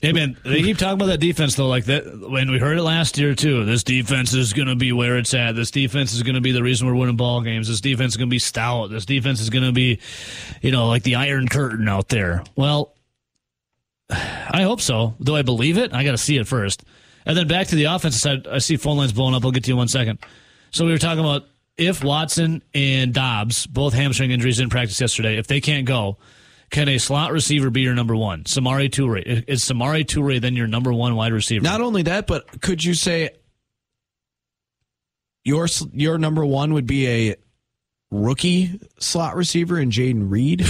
Hey man, they keep talking about that defense though, like that. When we heard it last year too, this defense is going to be where it's at. This defense is going to be the reason we're winning ball games. This defense is going to be stout. This defense is going to be, you know, like the Iron Curtain out there. Well, I hope so. Do I believe it? I got to see it first. And then back to the offensive side. I see phone lines blowing up. I'll get to you in one second. So we were talking about if Watson and Doubs, both hamstring injuries didn't practice yesterday, if they can't go, can a slot receiver be your number one? Samori Toure. Is Samori Toure then your number one wide receiver? not only that, but could you say your your number one would be a rookie slot receiver in Jayden Reed?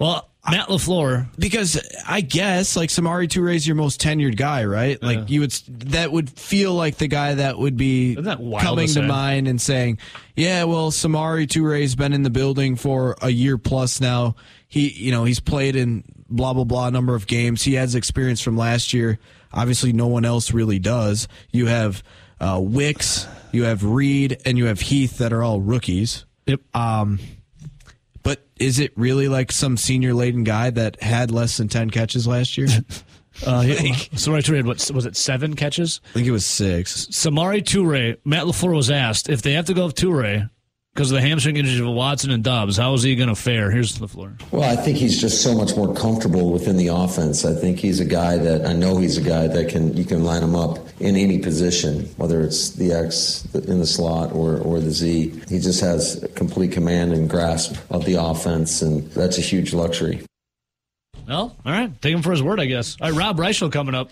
well, Matt LaFleur. because I guess like Samori Toure is your most tenured guy, right? Like you would that would feel like the guy that would be that coming to to mind and saying, "Yeah, well, Samori Toure's been in the building for a year plus now. He, you know, he's played in blah blah blah number of games. He has experience from last year. Obviously, no one else really does. You have uh, Wicks, you have Reed, and you have Heath that are all rookies." Yep. But is it really like some senior laden guy that had less than 10 catches last year? Uh, he- Samori Toure had what was it? Seven catches. I think it was six. Samori Toure. Matt LaFleur was asked if they have to go with Toure because of the hamstring injuries of Watson and Doubs. How is he going to fare? Here's LaFleur. Well, I think he's just so much more comfortable within the offense. I think he's a guy that I know he's a guy that can you can line him up in any position, whether it's the X in the slot or or the Z. He just has complete command and grasp of the offense, and that's a huge luxury. Well, all right. Take him for his word, I guess. All right, Rob Reischel coming up.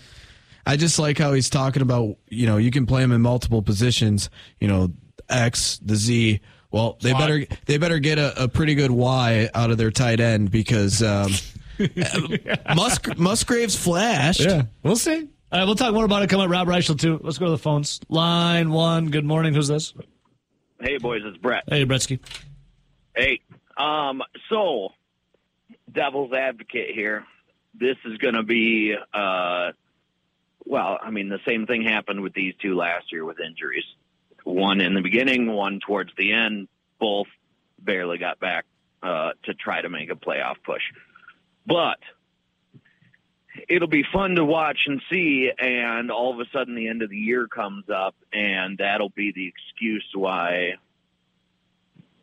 I just like how he's talking about, you know, you can play him in multiple positions, you know, X, the Z. Well, they Slot. better they better get a, a pretty good Y out of their tight end because um, Musk, Musgraves flashed. Yeah, we'll see. All right, we'll talk more about it. Coming up, Rob Reischel too. Let's go to the phones. Line one. Good morning. Who's this? Hey, boys, it's Brett. Hey, Bretsky. Hey, um, so devil's advocate here. This is going to be, uh, well, I mean, the same thing happened with these two last year with injuries. One in the beginning, one towards the end. Both barely got back uh, to try to make a playoff push. But it'll be fun to watch and see. And all of a sudden, the end of the year comes up, and that'll be the excuse why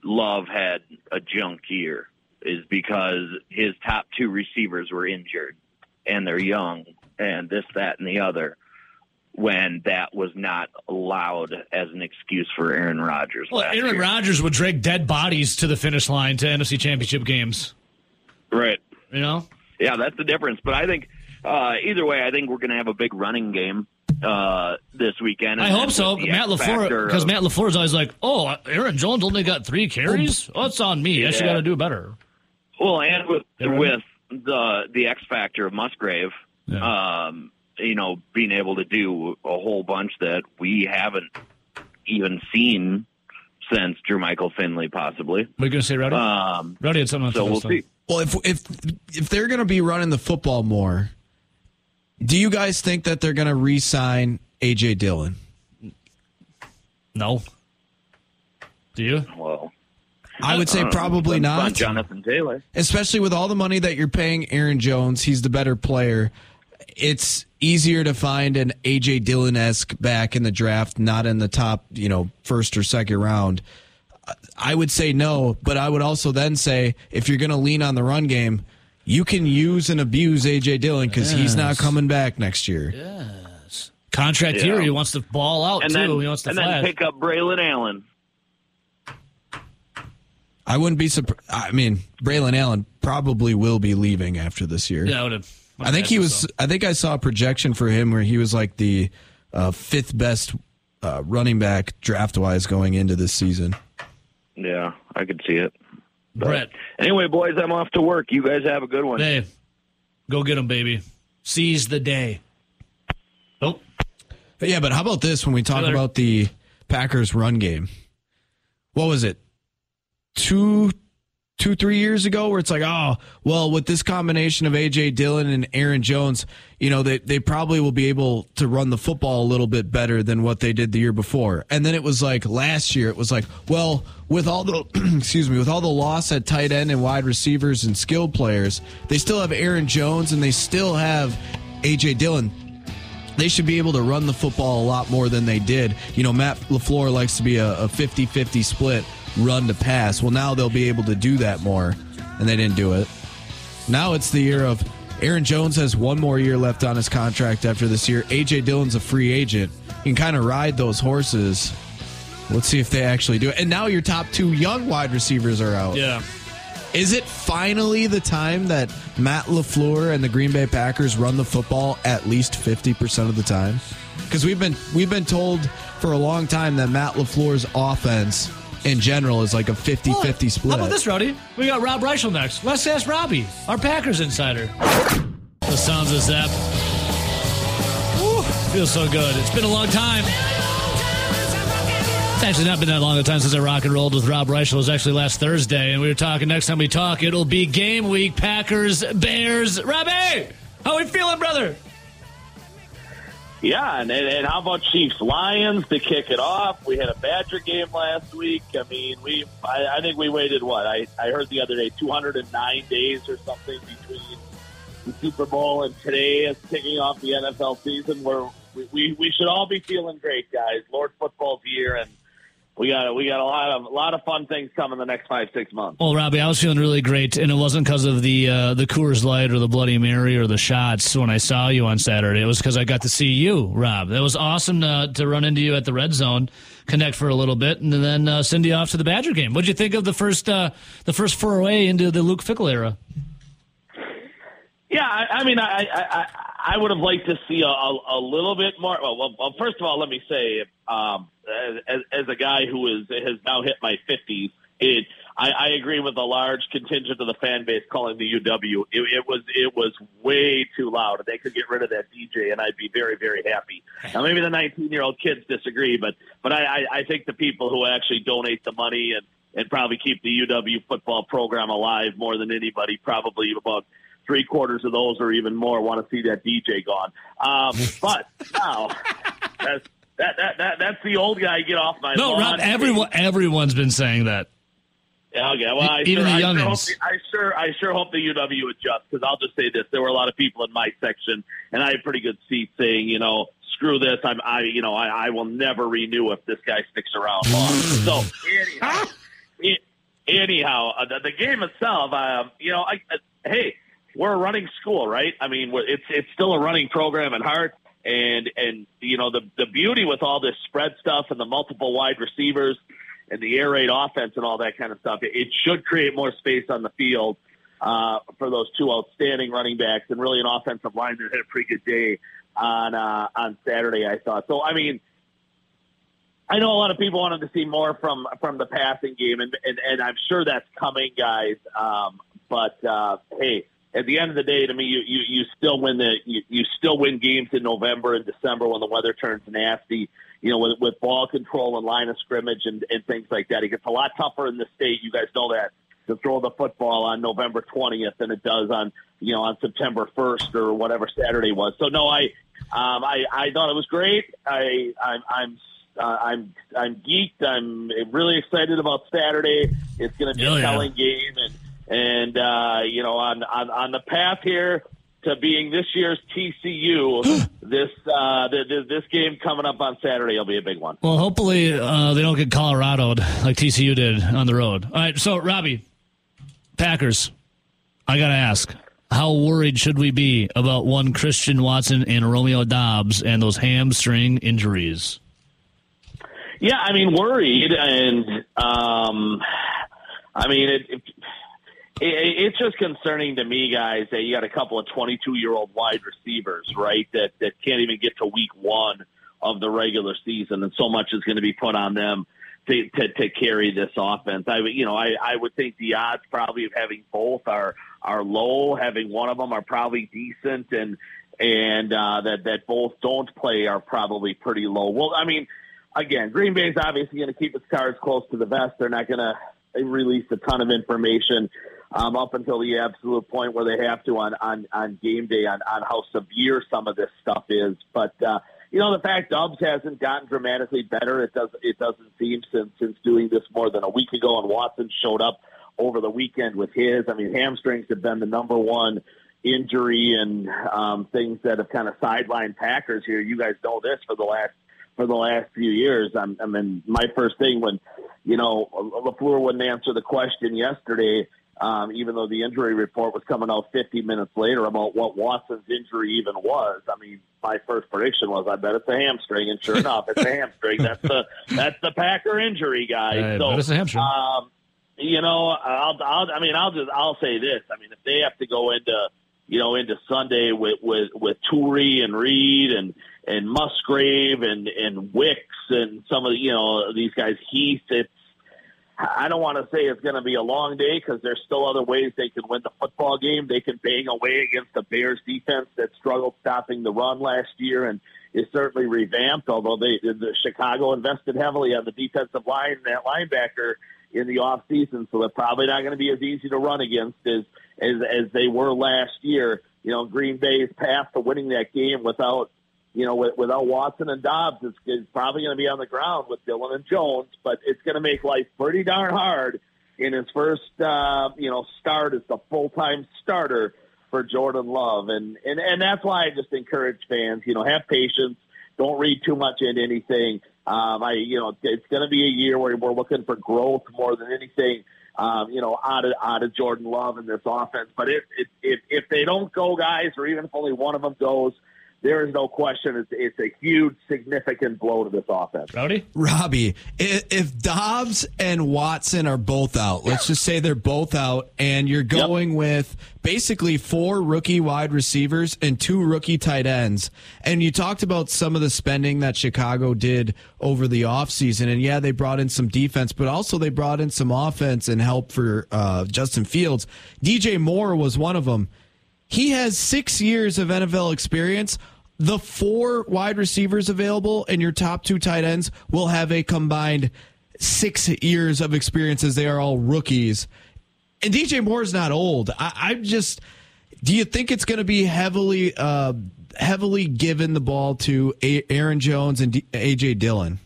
Love had a junk year is because his top two receivers were injured and they're young and this, that, and the other when that was not allowed as an excuse for Aaron Rodgers. Well, Aaron year. Rodgers would drag dead bodies to the finish line to NFC Championship games. Right. You know. Yeah, that's the difference. But I think uh, either way, I think we're going to have a big running game uh, this weekend. I hope so. Matt LaFleur, because Matt LaFleur is always like, "Oh, Aaron Jones only got three carries. Oh, it's on me. I should Yeah. got to do better." Well, and with with the the X factor of Musgrave, um, you know, being able to do a whole bunch that we haven't even seen since Jermichael Finley, possibly. What are you gonna say, Rowdy? Um, Rowdy had something else so we'll see. Well, if if if they're going to be running the football more, do you guys think that they're going to re-sign AJ Dillon? No. Do you? Well, I would say um, probably depends not. Jonathan Taylor. Especially with all the money that you're paying Aaron Jones, he's the better player. It's easier to find an AJ Dillon esque back in the draft, not in the top, you know, first or second round. I would say no, but I would also then say if you're going to lean on the run game, you can use and abuse AJ Dillon because he's not coming back next year. Yes. Contract Yeah. here, he wants to ball out and too. then he wants to and flash. then pick up Braylon Allen. I wouldn't be surprised. I mean, Braylon Allen probably will be leaving after this year. yeah, I would have. I think he was. I think I saw a projection for him where he was like the uh, fifth best uh, running back draft wise going into this season. Yeah, I could see it. Brett. Anyway, boys, I'm off to work. You guys have a good one. Hey, go get them, baby. Seize the day. Oh, But yeah, but how about this when we talk Taylor. about the Packers run game? What was it? Two two, three years ago where it's like, oh, well, with this combination of AJ Dillon and Aaron Jones, you know, they, they probably will be able to run the football a little bit better than what they did the year before. And then it was like last year, it was like, well, with all the excuse me, with all the loss at tight end and wide receivers and skilled players, they still have Aaron Jones and they still have AJ Dillon they should be able to run the football a lot more than they did. You know, Matt LaFleur likes to be a 50 50 split run to pass. Well, now they'll be able to do that more, and they didn't do it. Now it's the year of Aaron Jones has one more year left on his contract after this year. A.J. Dillon's a free agent. You can kind of ride those horses. Let's see if they actually do it. And now your top two young wide receivers are out. yeah. Is it finally the time that Matt LaFleur and the Green Bay Packers run the football at least 50% of the time? Because we've been we've been told for a long time that Matt LaFleur's offense in general is like a 50-50 split. How about this, Rowdy? We got Rob Reischel next. Let's ask Robbie, our Packers insider. The sounds of Zap. Feels so good. It's been a long time. It's actually not been that long a time since I rock and rolled with Rob Reischel. It was actually last Thursday, and we were talking. Next time we talk, it'll be game week. Packers, Bears. Robbie, how we feeling, brother? Yeah, and, and, and how about Chiefs Lions to kick it off? We had a Badger game last week. I mean, we I, I think we waited what I, I heard the other day 209 days or something between the Super Bowl and today is kicking off the NFL season. Where we, we, we should all be feeling great, guys. Lord football's here, and we got we got a lot of a lot of fun things coming the next five six months. Well, Robbie, I was feeling really great, and it wasn't because of the uh, the Coors Light or the Bloody Mary or the shots when I saw you on Saturday. It was because I got to see you, Rob. It was awesome to, to run into you at the Red Zone, connect for a little bit, and then uh, send you off to the Badger game. What'd you think of the first uh, the first foray into the Luke Fickell era? Yeah, I, I mean, I, I I I would have liked to see a, a, a little bit more. Well, well, well, first of all, let me say, um, as, as a guy who is has now hit my fifties, it I, I agree with a large contingent of the fan base calling the UW. It, it was it was way too loud. They could get rid of that DJ, and I'd be very very happy. Now maybe the 19 year old kids disagree, but but I, I, I think the people who actually donate the money and and probably keep the UW football program alive more than anybody, probably about three quarters of those or even more want to see that DJ gone. Um, but now that, that that that's the old guy. Get off my No, lawn. Rob. Everyone everyone's been saying that. Yeah, okay. Well, I Even sure, the I, sure hope youngins. the, I sure I sure hope the UW adjusts because I'll just say this: there were a lot of people in my section, and I had pretty good seats saying, you know, screw this. I'm I you know I, I will never renew if this guy sticks around long. so anyhow, it, anyhow, uh, the, the game itself, um, you know, I, uh, hey, we're a running school, right? I mean, it's it's still a running program at heart, and and you know the the beauty with all this spread stuff and the multiple wide receivers and the air raid offense and all that kind of stuff, it, it should create more space on the field uh, for those two outstanding running backs and really an offensive line that had a pretty good day on uh, on Saturday. I thought so. I mean. I know a lot of people wanted to see more from from the passing game, and and, and I'm sure that's coming, guys. Um, but uh, hey, at the end of the day, to me, you you, you still win the you, you still win games in November and December when the weather turns nasty. You know, with, with ball control and line of scrimmage and, and things like that, it gets a lot tougher in the state. You guys know that to throw the football on November 20th than it does on you know on September 1st or whatever Saturday was. So no, I um, I I thought it was great. I I'm I'm uh, I'm I'm geeked. I'm really excited about Saturday. It's going to be Hell a yeah. telling game, and and uh, you know on, on on the path here to being this year's TCU. this uh, th- th- this game coming up on Saturday will be a big one. Well, hopefully uh, they don't get Coloradoed like TCU did on the road. All right, so Robbie, Packers. I gotta ask, how worried should we be about one Christian Watson and Romeo Doubs and those hamstring injuries? Yeah, I mean, worried, and um, I mean, it, it, it's just concerning to me, guys, that you got a couple of 22 year old wide receivers, right, that that can't even get to week one of the regular season, and so much is going to be put on them to, to, to carry this offense. I you know I, I would think the odds probably of having both are are low. Having one of them are probably decent, and and uh, that that both don't play are probably pretty low. Well, I mean, again, Green Bay's obviously going to keep its cards close to the vest. They're not going to release a ton of information um, up until the absolute point where they have to on on, on game day on, on how severe some of this stuff is, but. Uh, you know, the fact Doubs hasn't gotten dramatically better, it does it doesn't seem since since doing this more than a week ago, and Watson showed up over the weekend with his. I mean, hamstrings have been the number one injury and um, things that have kind of sidelined Packers here. You guys know this for the last for the last few years. I'm, I mean, my first thing when you know LaFleur wouldn't answer the question yesterday um, even though the injury report was coming out 50 minutes later about what Watson's injury even was. I mean, my first prediction was, I bet it's a hamstring, and sure enough, it's a hamstring. That's the that's the Packer injury, guys. so it's a hamstring. Um, you know, I'll, I'll, I mean, I'll just I'll say this. I mean, if they have to go into you know into Sunday with with with Toure and Reed and and Musgrave and and Wicks and some of the you know these guys Heath, it's I don't want to say it's going to be a long day because there's still other ways they can win the football game. They can bang away against the Bears defense that struggled stopping the run last year and is certainly revamped. Although they the Chicago invested heavily on the defensive line that linebacker in the off season, so they're probably not going to be as easy to run against as as as they were last year. You know, Green Bay's path to winning that game without you know, with, without Watson and Doubs, it's, it's probably going to be on the ground with Dillon and Jones, but it's going to make life pretty darn hard in his first, uh, you know, start as the full-time starter for Jordan Love. And, and, and that's why I just encourage fans, you know, have patience. Don't read too much into anything. Um, I, you know, it's going to be a year where we're looking for growth more than anything. Um, you know, out of out of Jordan Love in this offense. But if if, if they don't go, guys, or even if only one of them goes, there is no question it's, it's a huge, significant blow to this offense. Rowdy? Robbie, if Doubs and Watson are both out, let's just say they're both out, and you're going yep. with basically four rookie wide receivers and two rookie tight ends, and you talked about some of the spending that Chicago did over the offseason, and yeah, they brought in some defense, but also they brought in some offense and help for uh, Justin Fields. DJ Moore was one of them. He has six years of NFL experience. The four wide receivers available and your top two tight ends will have a combined six years of experience as they are all rookies. And DJ Moore is not old. I, am just. Do you think it's going to be heavily, uh, heavily given the ball to a- Aaron Jones and D- AJ Dillon?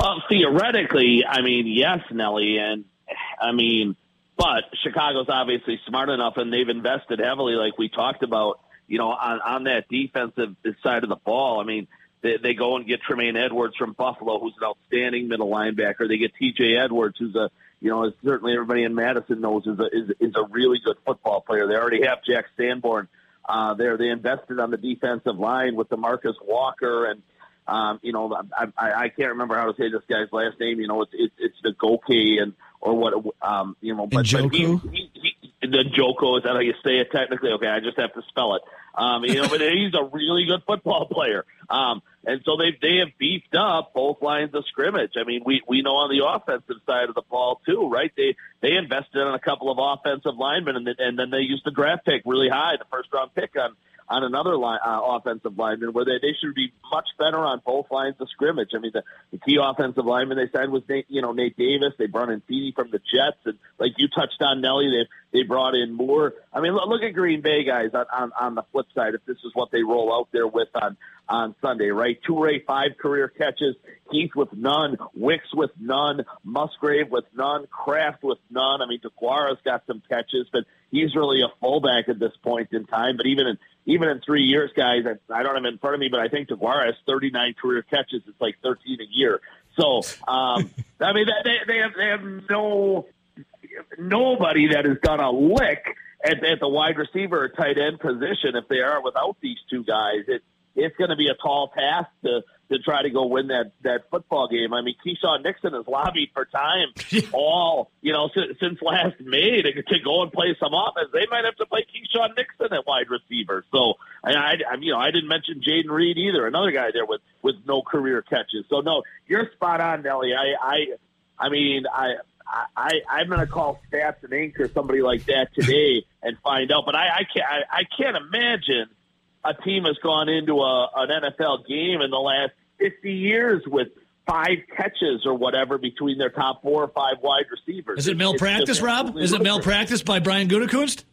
Well, theoretically, I mean, yes, Nelly, and I mean, but Chicago's obviously smart enough, and they've invested heavily, like we talked about, you know, on, on that defensive side of the ball. I mean, they, they go and get Tremaine Edmunds from Buffalo, who's an outstanding middle linebacker. They get T.J. Edwards, who's a you know, as certainly everybody in Madison knows is a is, is a really good football player. They already have Jack Sanborn uh, there. They invested on the defensive line with Demarcus Walker and um, you know, I, I, I can't remember how to say this guy's last name. You know, it's it's, it's the Goke and or what um, you know, but, but he, he, he, the Joko is that how you say it technically? Okay, I just have to spell it. Um, you know, but he's a really good football player. Um, and so they they have beefed up both lines of scrimmage. I mean, we we know on the offensive side of the ball too, right? They they invested in a couple of offensive linemen, and, and then they used the draft pick really high, the first round pick on on another line, uh, offensive lineman where they, they should be much better on both lines of scrimmage. I mean, the, the key offensive lineman they signed was Nate, you know, Nate Davis. They brought in Feeney from the Jets, and like you touched on, Nelly, they they brought in Moore. I mean, look, at Green Bay guys on, on on the flip side. If this is what they roll out there with on on Sunday, right? Toure five career catches, Heath with none, Wicks with none, Musgrave with none, Kraft with none. I mean, Deguara's got some catches, but he's really a fullback at this point in time. But even in even in three years, guys, I don't have in front of me, but I think Deguara has 39 career catches. It's like 13 a year. So, um, I mean, they, they have they have no nobody that has done a lick at, at the wide receiver or tight end position if they are without these two guys. It it's going to be a tall task to to try to go win that that football game. I mean, Keisean Nixon has lobbied for time all you know since, since last May to, to go and play some offense. They might have to play Keisean Nixon at wide receiver. So I, I, I you know I didn't mention Jayden Reed either, another guy there with with no career catches. So no, you're spot on, Nelly. I I I mean I. I, I'm going to call Stats and Inc. or somebody like that today and find out. But I, I can't. I, I can't imagine a team has gone into a, an NFL game in the last 50 years with five catches or whatever between their top four or five wide receivers. Is it It's malpractice, Rob? Is it ludicrous. malpractice by Brian Gutekunst?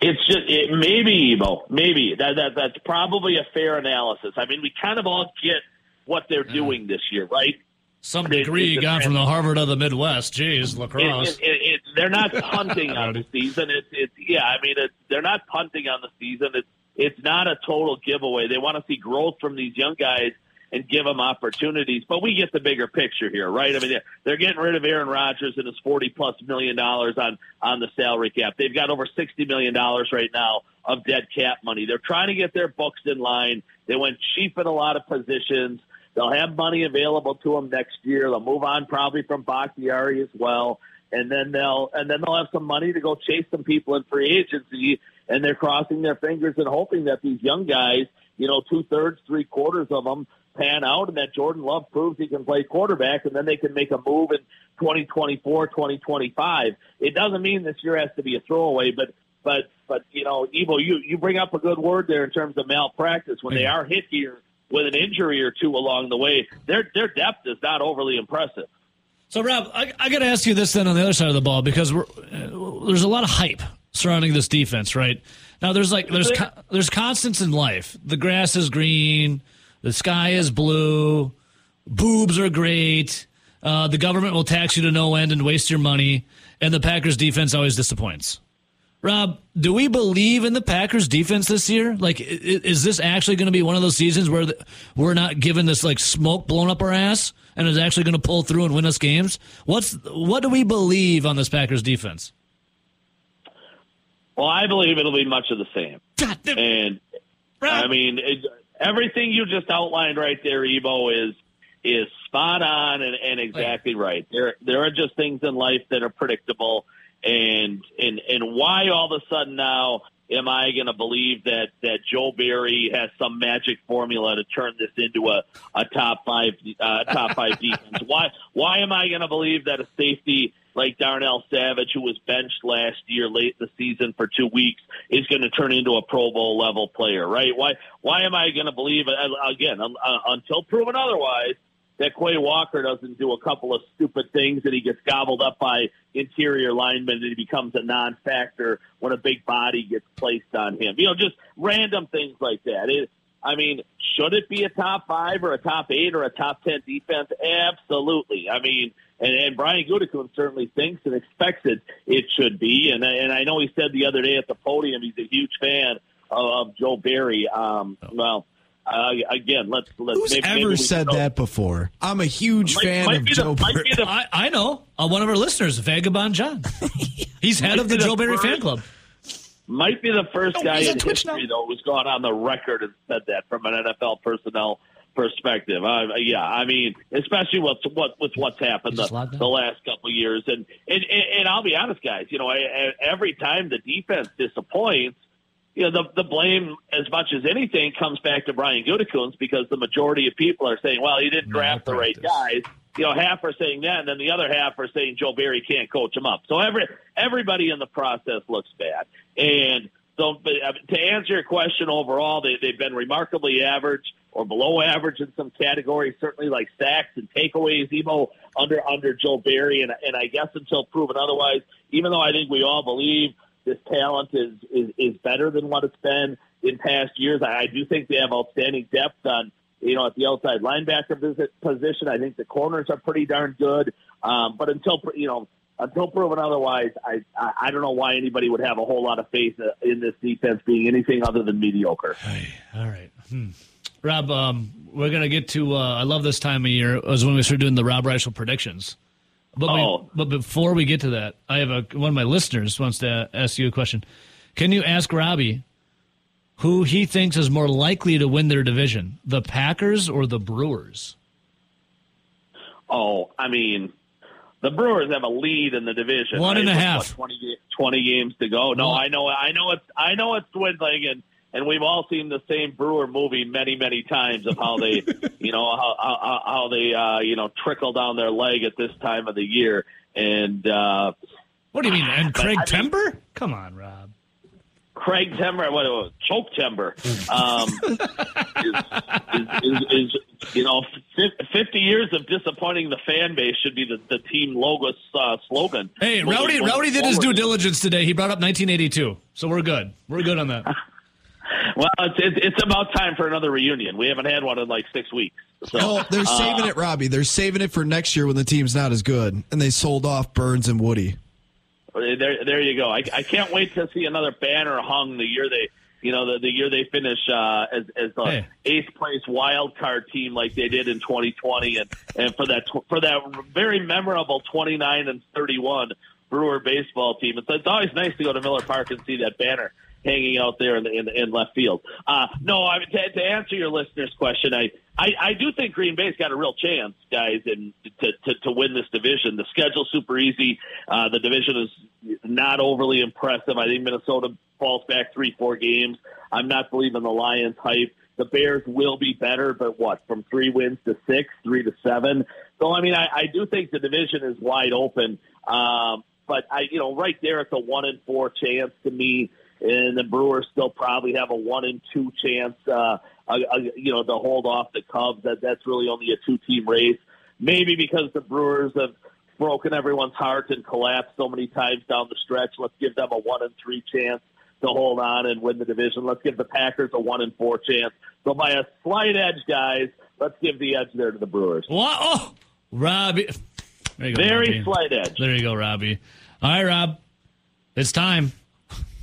It's just it, maybe Ebo, maybe that that that's probably a fair analysis. I mean, we kind of all get what they're doing this year, right? Some degree a gone from the Harvard of the Midwest. Jeez, lacrosse. It, it, they're not punting on the season. It's it's yeah. I mean, they're not punting on the season. It's it's not a total giveaway. They want to see growth from these young guys and give them opportunities. But we get the bigger picture here, right? I mean, they're, they're getting rid of Aaron Rodgers and his forty plus million dollars on on the salary cap. They've got over sixty million dollars right now of dead cap money. They're trying to get their books in line. They went cheap in a lot of positions. They'll have money available to them next year. They'll move on probably from Bakhtiari as well, and then they'll and then they'll have some money to go chase some people in free agency. And they're crossing their fingers and hoping that these young guys, you know, two thirds, three quarters of them pan out, and that Jordan Love proves he can play quarterback, and then they can make a move in 2024, 2025. It doesn't mean this year has to be a throwaway, but but but you know, Ebo, you you bring up a good word there in terms of malpractice when they are hit here with an injury or two along the way. Their their depth is not overly impressive. So, Rob, I, I got to ask you this then on the other side of the ball because uh, there's a lot of hype surrounding this defense, right? Now, there's like there's there's constants in life. The grass is green, the sky is blue, boobs are great. Uh, the government will tax you to no end and waste your money, and the Packers defense always disappoints. Rob, do we believe in the Packers defense this year? Like, is this actually going to be one of those seasons where we're not given this like smoke blown up our ass and is actually going to pull through and win us games? What's what do we believe on this Packers defense? Well, I believe it'll be much of the same. God, damn- And Rob, I mean, it, everything you just outlined right there, Ebo, is is spot on and, and exactly right. There there are just things in life that are predictable, and and and why all of a sudden now am I going to believe that that Joe Barry has some magic formula to turn this into a a top five uh, top five defense? Why why am I going to believe that a safety like Darnell Savage, who was benched last year late in the season for two weeks, is going to turn into a Pro Bowl level player, right? Why why am I going to believe uh, again uh, until proven otherwise that Quay Walker doesn't do a couple of stupid things and he gets gobbled up by interior linemen and he becomes a non-factor when a big body gets placed on him. You know, just random things like that. It, I mean, should it be a top five or a top eight or a top ten defense? Absolutely. I mean, and, and Brian Gutekunst certainly thinks and expects it. It should be. And and I know he said the other day at the podium he's a huge fan of, of Joe Barry. Um, well, uh, again, let's let's. Who's maybe- maybe ever we said that before? I'm a huge Might- fan might of be the- Joe Burrow. the- I, I know uh, one of our listeners, Vagabond John. He's head of the Might be Joe the Barry fan club. might be the first Oh, guy in Twitch history now. though who's gone on the record and said that from an NFL personnel perspective. Uh, yeah, I mean, especially with what with what's happened the, the last couple of years, and and, and and I'll be honest, guys. You know, I, I, every time the defense disappoints. You know, the, the blame, as much as anything, comes back to Brian Gutekunst because the majority of people are saying, well, he didn't draft the right guys you know, half are saying that, and then the other half are saying Joe Barry can't coach him up. So every everybody in the process looks bad. And so, but, uh, to answer your question, overall, they, they've been remarkably average or below average in some categories. Certainly, like sacks and takeaways, even under under Joe Barry. And and I guess until proven otherwise, even though I think we all believe this talent is is, is better than what it's been in past years, I, I do think they have outstanding depth on you know, at the outside linebacker visit position. I think the corners are pretty darn good. Um, but until, you know, until proven otherwise, I, I, I don't know why anybody would have a whole lot of faith in this defense being anything other than mediocre. All right. Hmm. Rob, um, we're going to get to, uh, I love this time of year, it was when we started doing the Rob Reischel predictions. But, Oh. we, but before we get to that, I have a one of my listeners wants to ask you a question. Can you ask Robbie who he thinks is more likely to win their division, the Packers or the Brewers? Oh, I mean, the Brewers have a lead in the division. One right? a half. what, 20, 20 games to go. No. I know, I know it's, I know it's dwindling, and and we've all seen the same Brewer movie many, many times of how they, you know, how how, how they, uh, you know, trickle down their leg at this time of the year, and. uh What do you mean? And Craig I mean- Timber? Come on, Rob. Craig Timber, what uh, choke timber, um, is, is, is, is you know fifty years of disappointing the fan base should be the, the team logo uh, slogan. Hey, Rowdy, Rowdy did his due diligence today. He brought up 1982, so we're good. We're good on that. Well, it's, it's it's about time for another reunion. We haven't had one in like six weeks. So Oh, they're uh, saving it, Robbie. They're saving it for next year when the team's not as good, and they sold off Burnes and Woody. There, there you go. I, I can't wait to see another banner hung the year they, you know, the, the year they finish uh, as as the Hey. eighth place wild card team like they did in 2020, and and for that for that very memorable 29 and 31 Brewer baseball team. It's, it's always nice to go to Miller Park and see that banner hanging out there in the, in, the, in left field. Uh, no, I to, to answer your listener's question, I, I, I do think Green Bay's got a real chance, guys, and to, to, to win this division. The schedule's super easy. Uh, the division is not overly impressive. I think Minnesota falls back three, four games. I'm not believing the Lions hype. The Bears will be better, but what, from three wins to six, three to seven? So, I mean, I, I do think the division is wide open. Um, but I, you know, right there, it's a one in four chance to me and the Brewers still probably have a one in two chance, uh, uh, you know, to hold off the Cubs. That that's really only a two team race. Maybe because the Brewers have broken everyone's heart and collapsed so many times down the stretch. Let's give them a one in three chance to hold on and win the division. Let's give the Packers a one in four chance. So by a slight edge, guys, let's give the edge there to the Brewers. What? Oh, Robbie. There you go, Very Robbie. slight edge. There you go, Robbie. All right, Rob. It's time.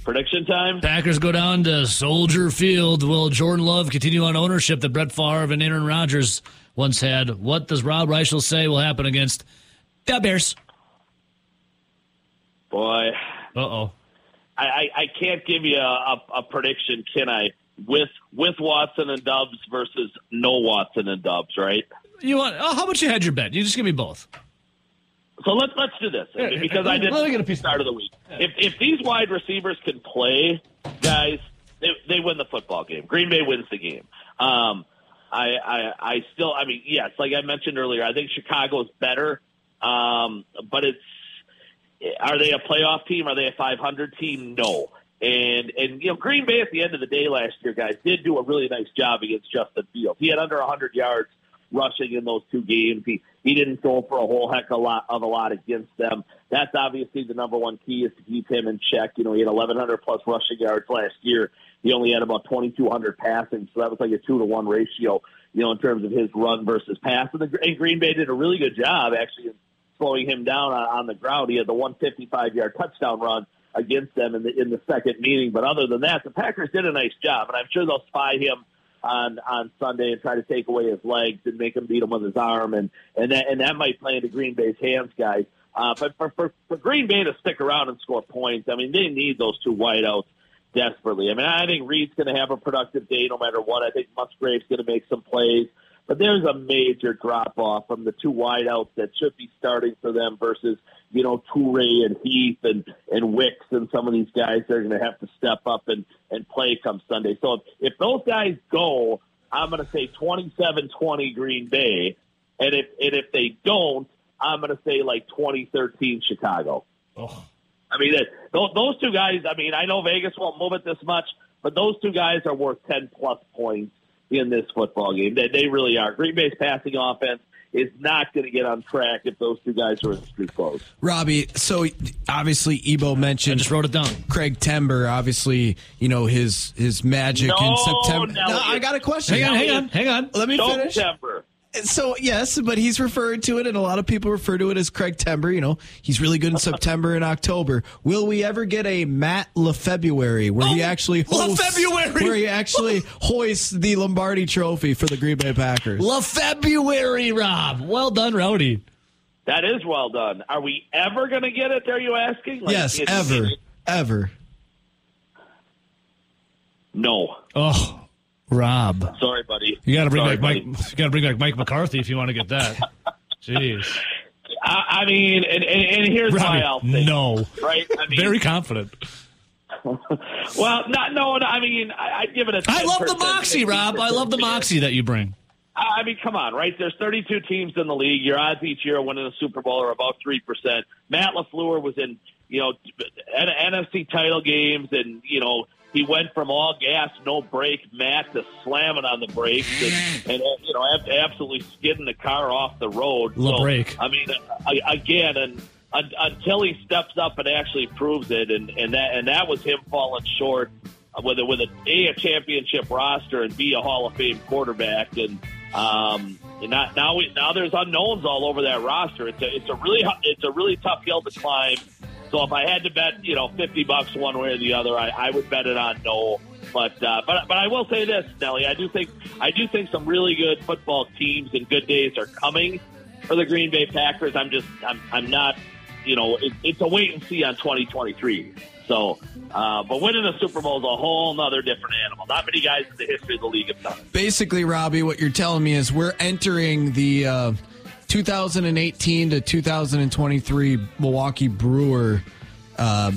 Prediction time. Packers go down to Soldier Field. Will Jordan Love continue on ownership that Brett Favre and Aaron Rodgers once had? What does Rob Reischel say will happen against the Bears? Boy, Uh oh. I, I, I can't give you a, a, a prediction, can I? With with Watson and Doubs versus no Watson and Doubs, right? You want? Oh, how about you had your bet? You just give me both. So let's let's do this Yeah, because I did let me get a piece start of the week. If if these wide receivers can play, guys, they, they win the football game. Green Bay wins the game. Um, I, I I still I mean yes, like I mentioned earlier, I think Chicago is better, um, but it's are they a playoff team? Are they a 500 team? No. And and you know Green Bay at the end of the day last year, guys, did do a really nice job against Justin Fields. He had under 100 yards rushing in those two games. He he didn't throw for a whole heck of a lot of a lot against them. That's obviously the number one key is to keep him in check. You know, he had 1,100 plus rushing yards last year. He only had about 2,200 passing, so that was like a two to one ratio. You know, in terms of his run versus pass, and, the, and Green Bay did a really good job actually in slowing him down on, on the ground. He had the 155 yard touchdown run against them in the in the second meeting. But other than that, the Packers did a nice job, and I'm sure they'll spy him on on Sunday and try to take away his legs and make him beat him with his arm, and and that and that might play into Green Bay's hands, guys. Uh, but for, for for Green Bay to stick around and score points, I mean, they need those two wideouts desperately. I mean, I think Reed's going to have a productive day no matter what. I think Musgrave's going to make some plays. But there's a major drop off from the two wideouts that should be starting for them versus, you know, Toure and Heath and, and Wicks and some of these guys that are going to have to step up and, and play come Sunday. So if, if those guys go, I'm going to say 27-20 Green Bay. And if, and if they don't, I'm going to say like 2013 Chicago. Oh. I mean, those, those two guys, I mean, I know Vegas won't move it this much, but those two guys are worth 10 plus points in this football game. They, they really are. Green Bay's passing offense is not going to get on track if those two guys are in the street clothes. Robbie, so obviously Ebo mentioned I just wrote it down. Craig Timber, obviously, you know, his his magic in September. Nelly. No, I got a question. Hang on, hang on, hang on. Let me finish. September. So yes, but he's referred to it, and a lot of people refer to it as Craig Timber. You know, he's really good in September and October. Will we ever get a Matt LaFebruary where he Oh, actually hosts, LaFebruary! where he actually hoists the Lombardi Trophy for the Green Bay Packers? La February, Rob. Well done, Rowdy. That is well done. Are we ever going to get it? Are you asking? Like, yes, ever, ever. No. Oh, Rob, Sorry, buddy. you got to bring Sorry, back Mike. You got to bring back Mike McCarthy if you want to get that. Jeez, I, I mean, and, and, and here's why I'll say no, right. I mean, very confident. well, not no. I mean, I, I'd give it a. I love the 10%, moxie, Rob. I love the 15%. moxie that you bring. I mean, come on, right? There's 32 teams in the league. Your odds each year of winning a Super Bowl are about three percent. Matt LaFleur was in, you know, NFC title games, and you know he went from all gas, no brake, Matt to slamming on the brakes, and, and uh, you know, absolutely skidding the car off the road. La So, brake. I mean, again, and un- until he steps up and actually proves it, and and that and that was him falling short with a, with a, a a championship roster and b a Hall of Fame quarterback, and um, and not, now we, now there's unknowns all over that roster. It's a it's a really it's a really tough hill to climb. So if I had to bet, you know, fifty bucks one way or the other, I, I would bet it on no. But uh, but but I will say this, Nelly, I do think I do think some really good football teams and good days are coming for the Green Bay Packers. I'm just I'm I'm not you know it, it's a wait and see on 2023. So, uh, but winning a Super Bowl is a whole nother different animal. Not many guys in the history of the league have done. Basically, Robbie, what you're telling me is we're entering the uh, 2018 to 2023 Milwaukee Brewer uh,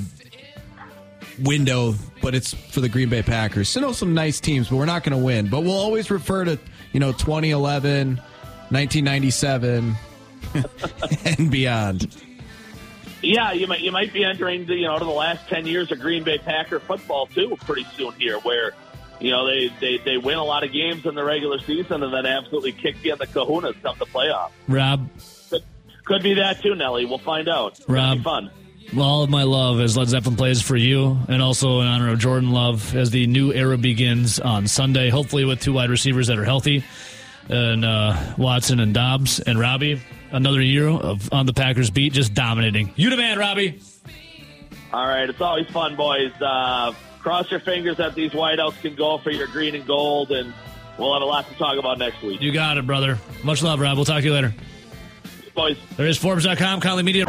window, but it's for the Green Bay Packers. So, know some nice teams, but we're not going to win. But we'll always refer to you know 2011, 1997, and beyond. Yeah, you might you might be entering the you know the last ten years of Green Bay Packer football too pretty soon here, where you know they, they they win a lot of games in the regular season and then absolutely kick you in the Kahunas come the playoff. Rob, Could, could be that too, Nelly. We'll find out. It's gonna be Rob. fun. well, all of my love as Led Zeppelin plays for you, and also in honor of Jordan Love as the new era begins on Sunday. Hopefully, with two wide receivers that are healthy, and uh, Watson and Doubs and Robbie. Another year of on the Packers beat, just dominating. You the man, Robbie. All right, it's always fun, boys. Uh, cross your fingers that these wideouts can go for your green and gold, and we'll have a lot to talk about next week, You got it, brother. Much love, Rob. We'll talk to you later. boys. There is Forbes.com, Conley Media.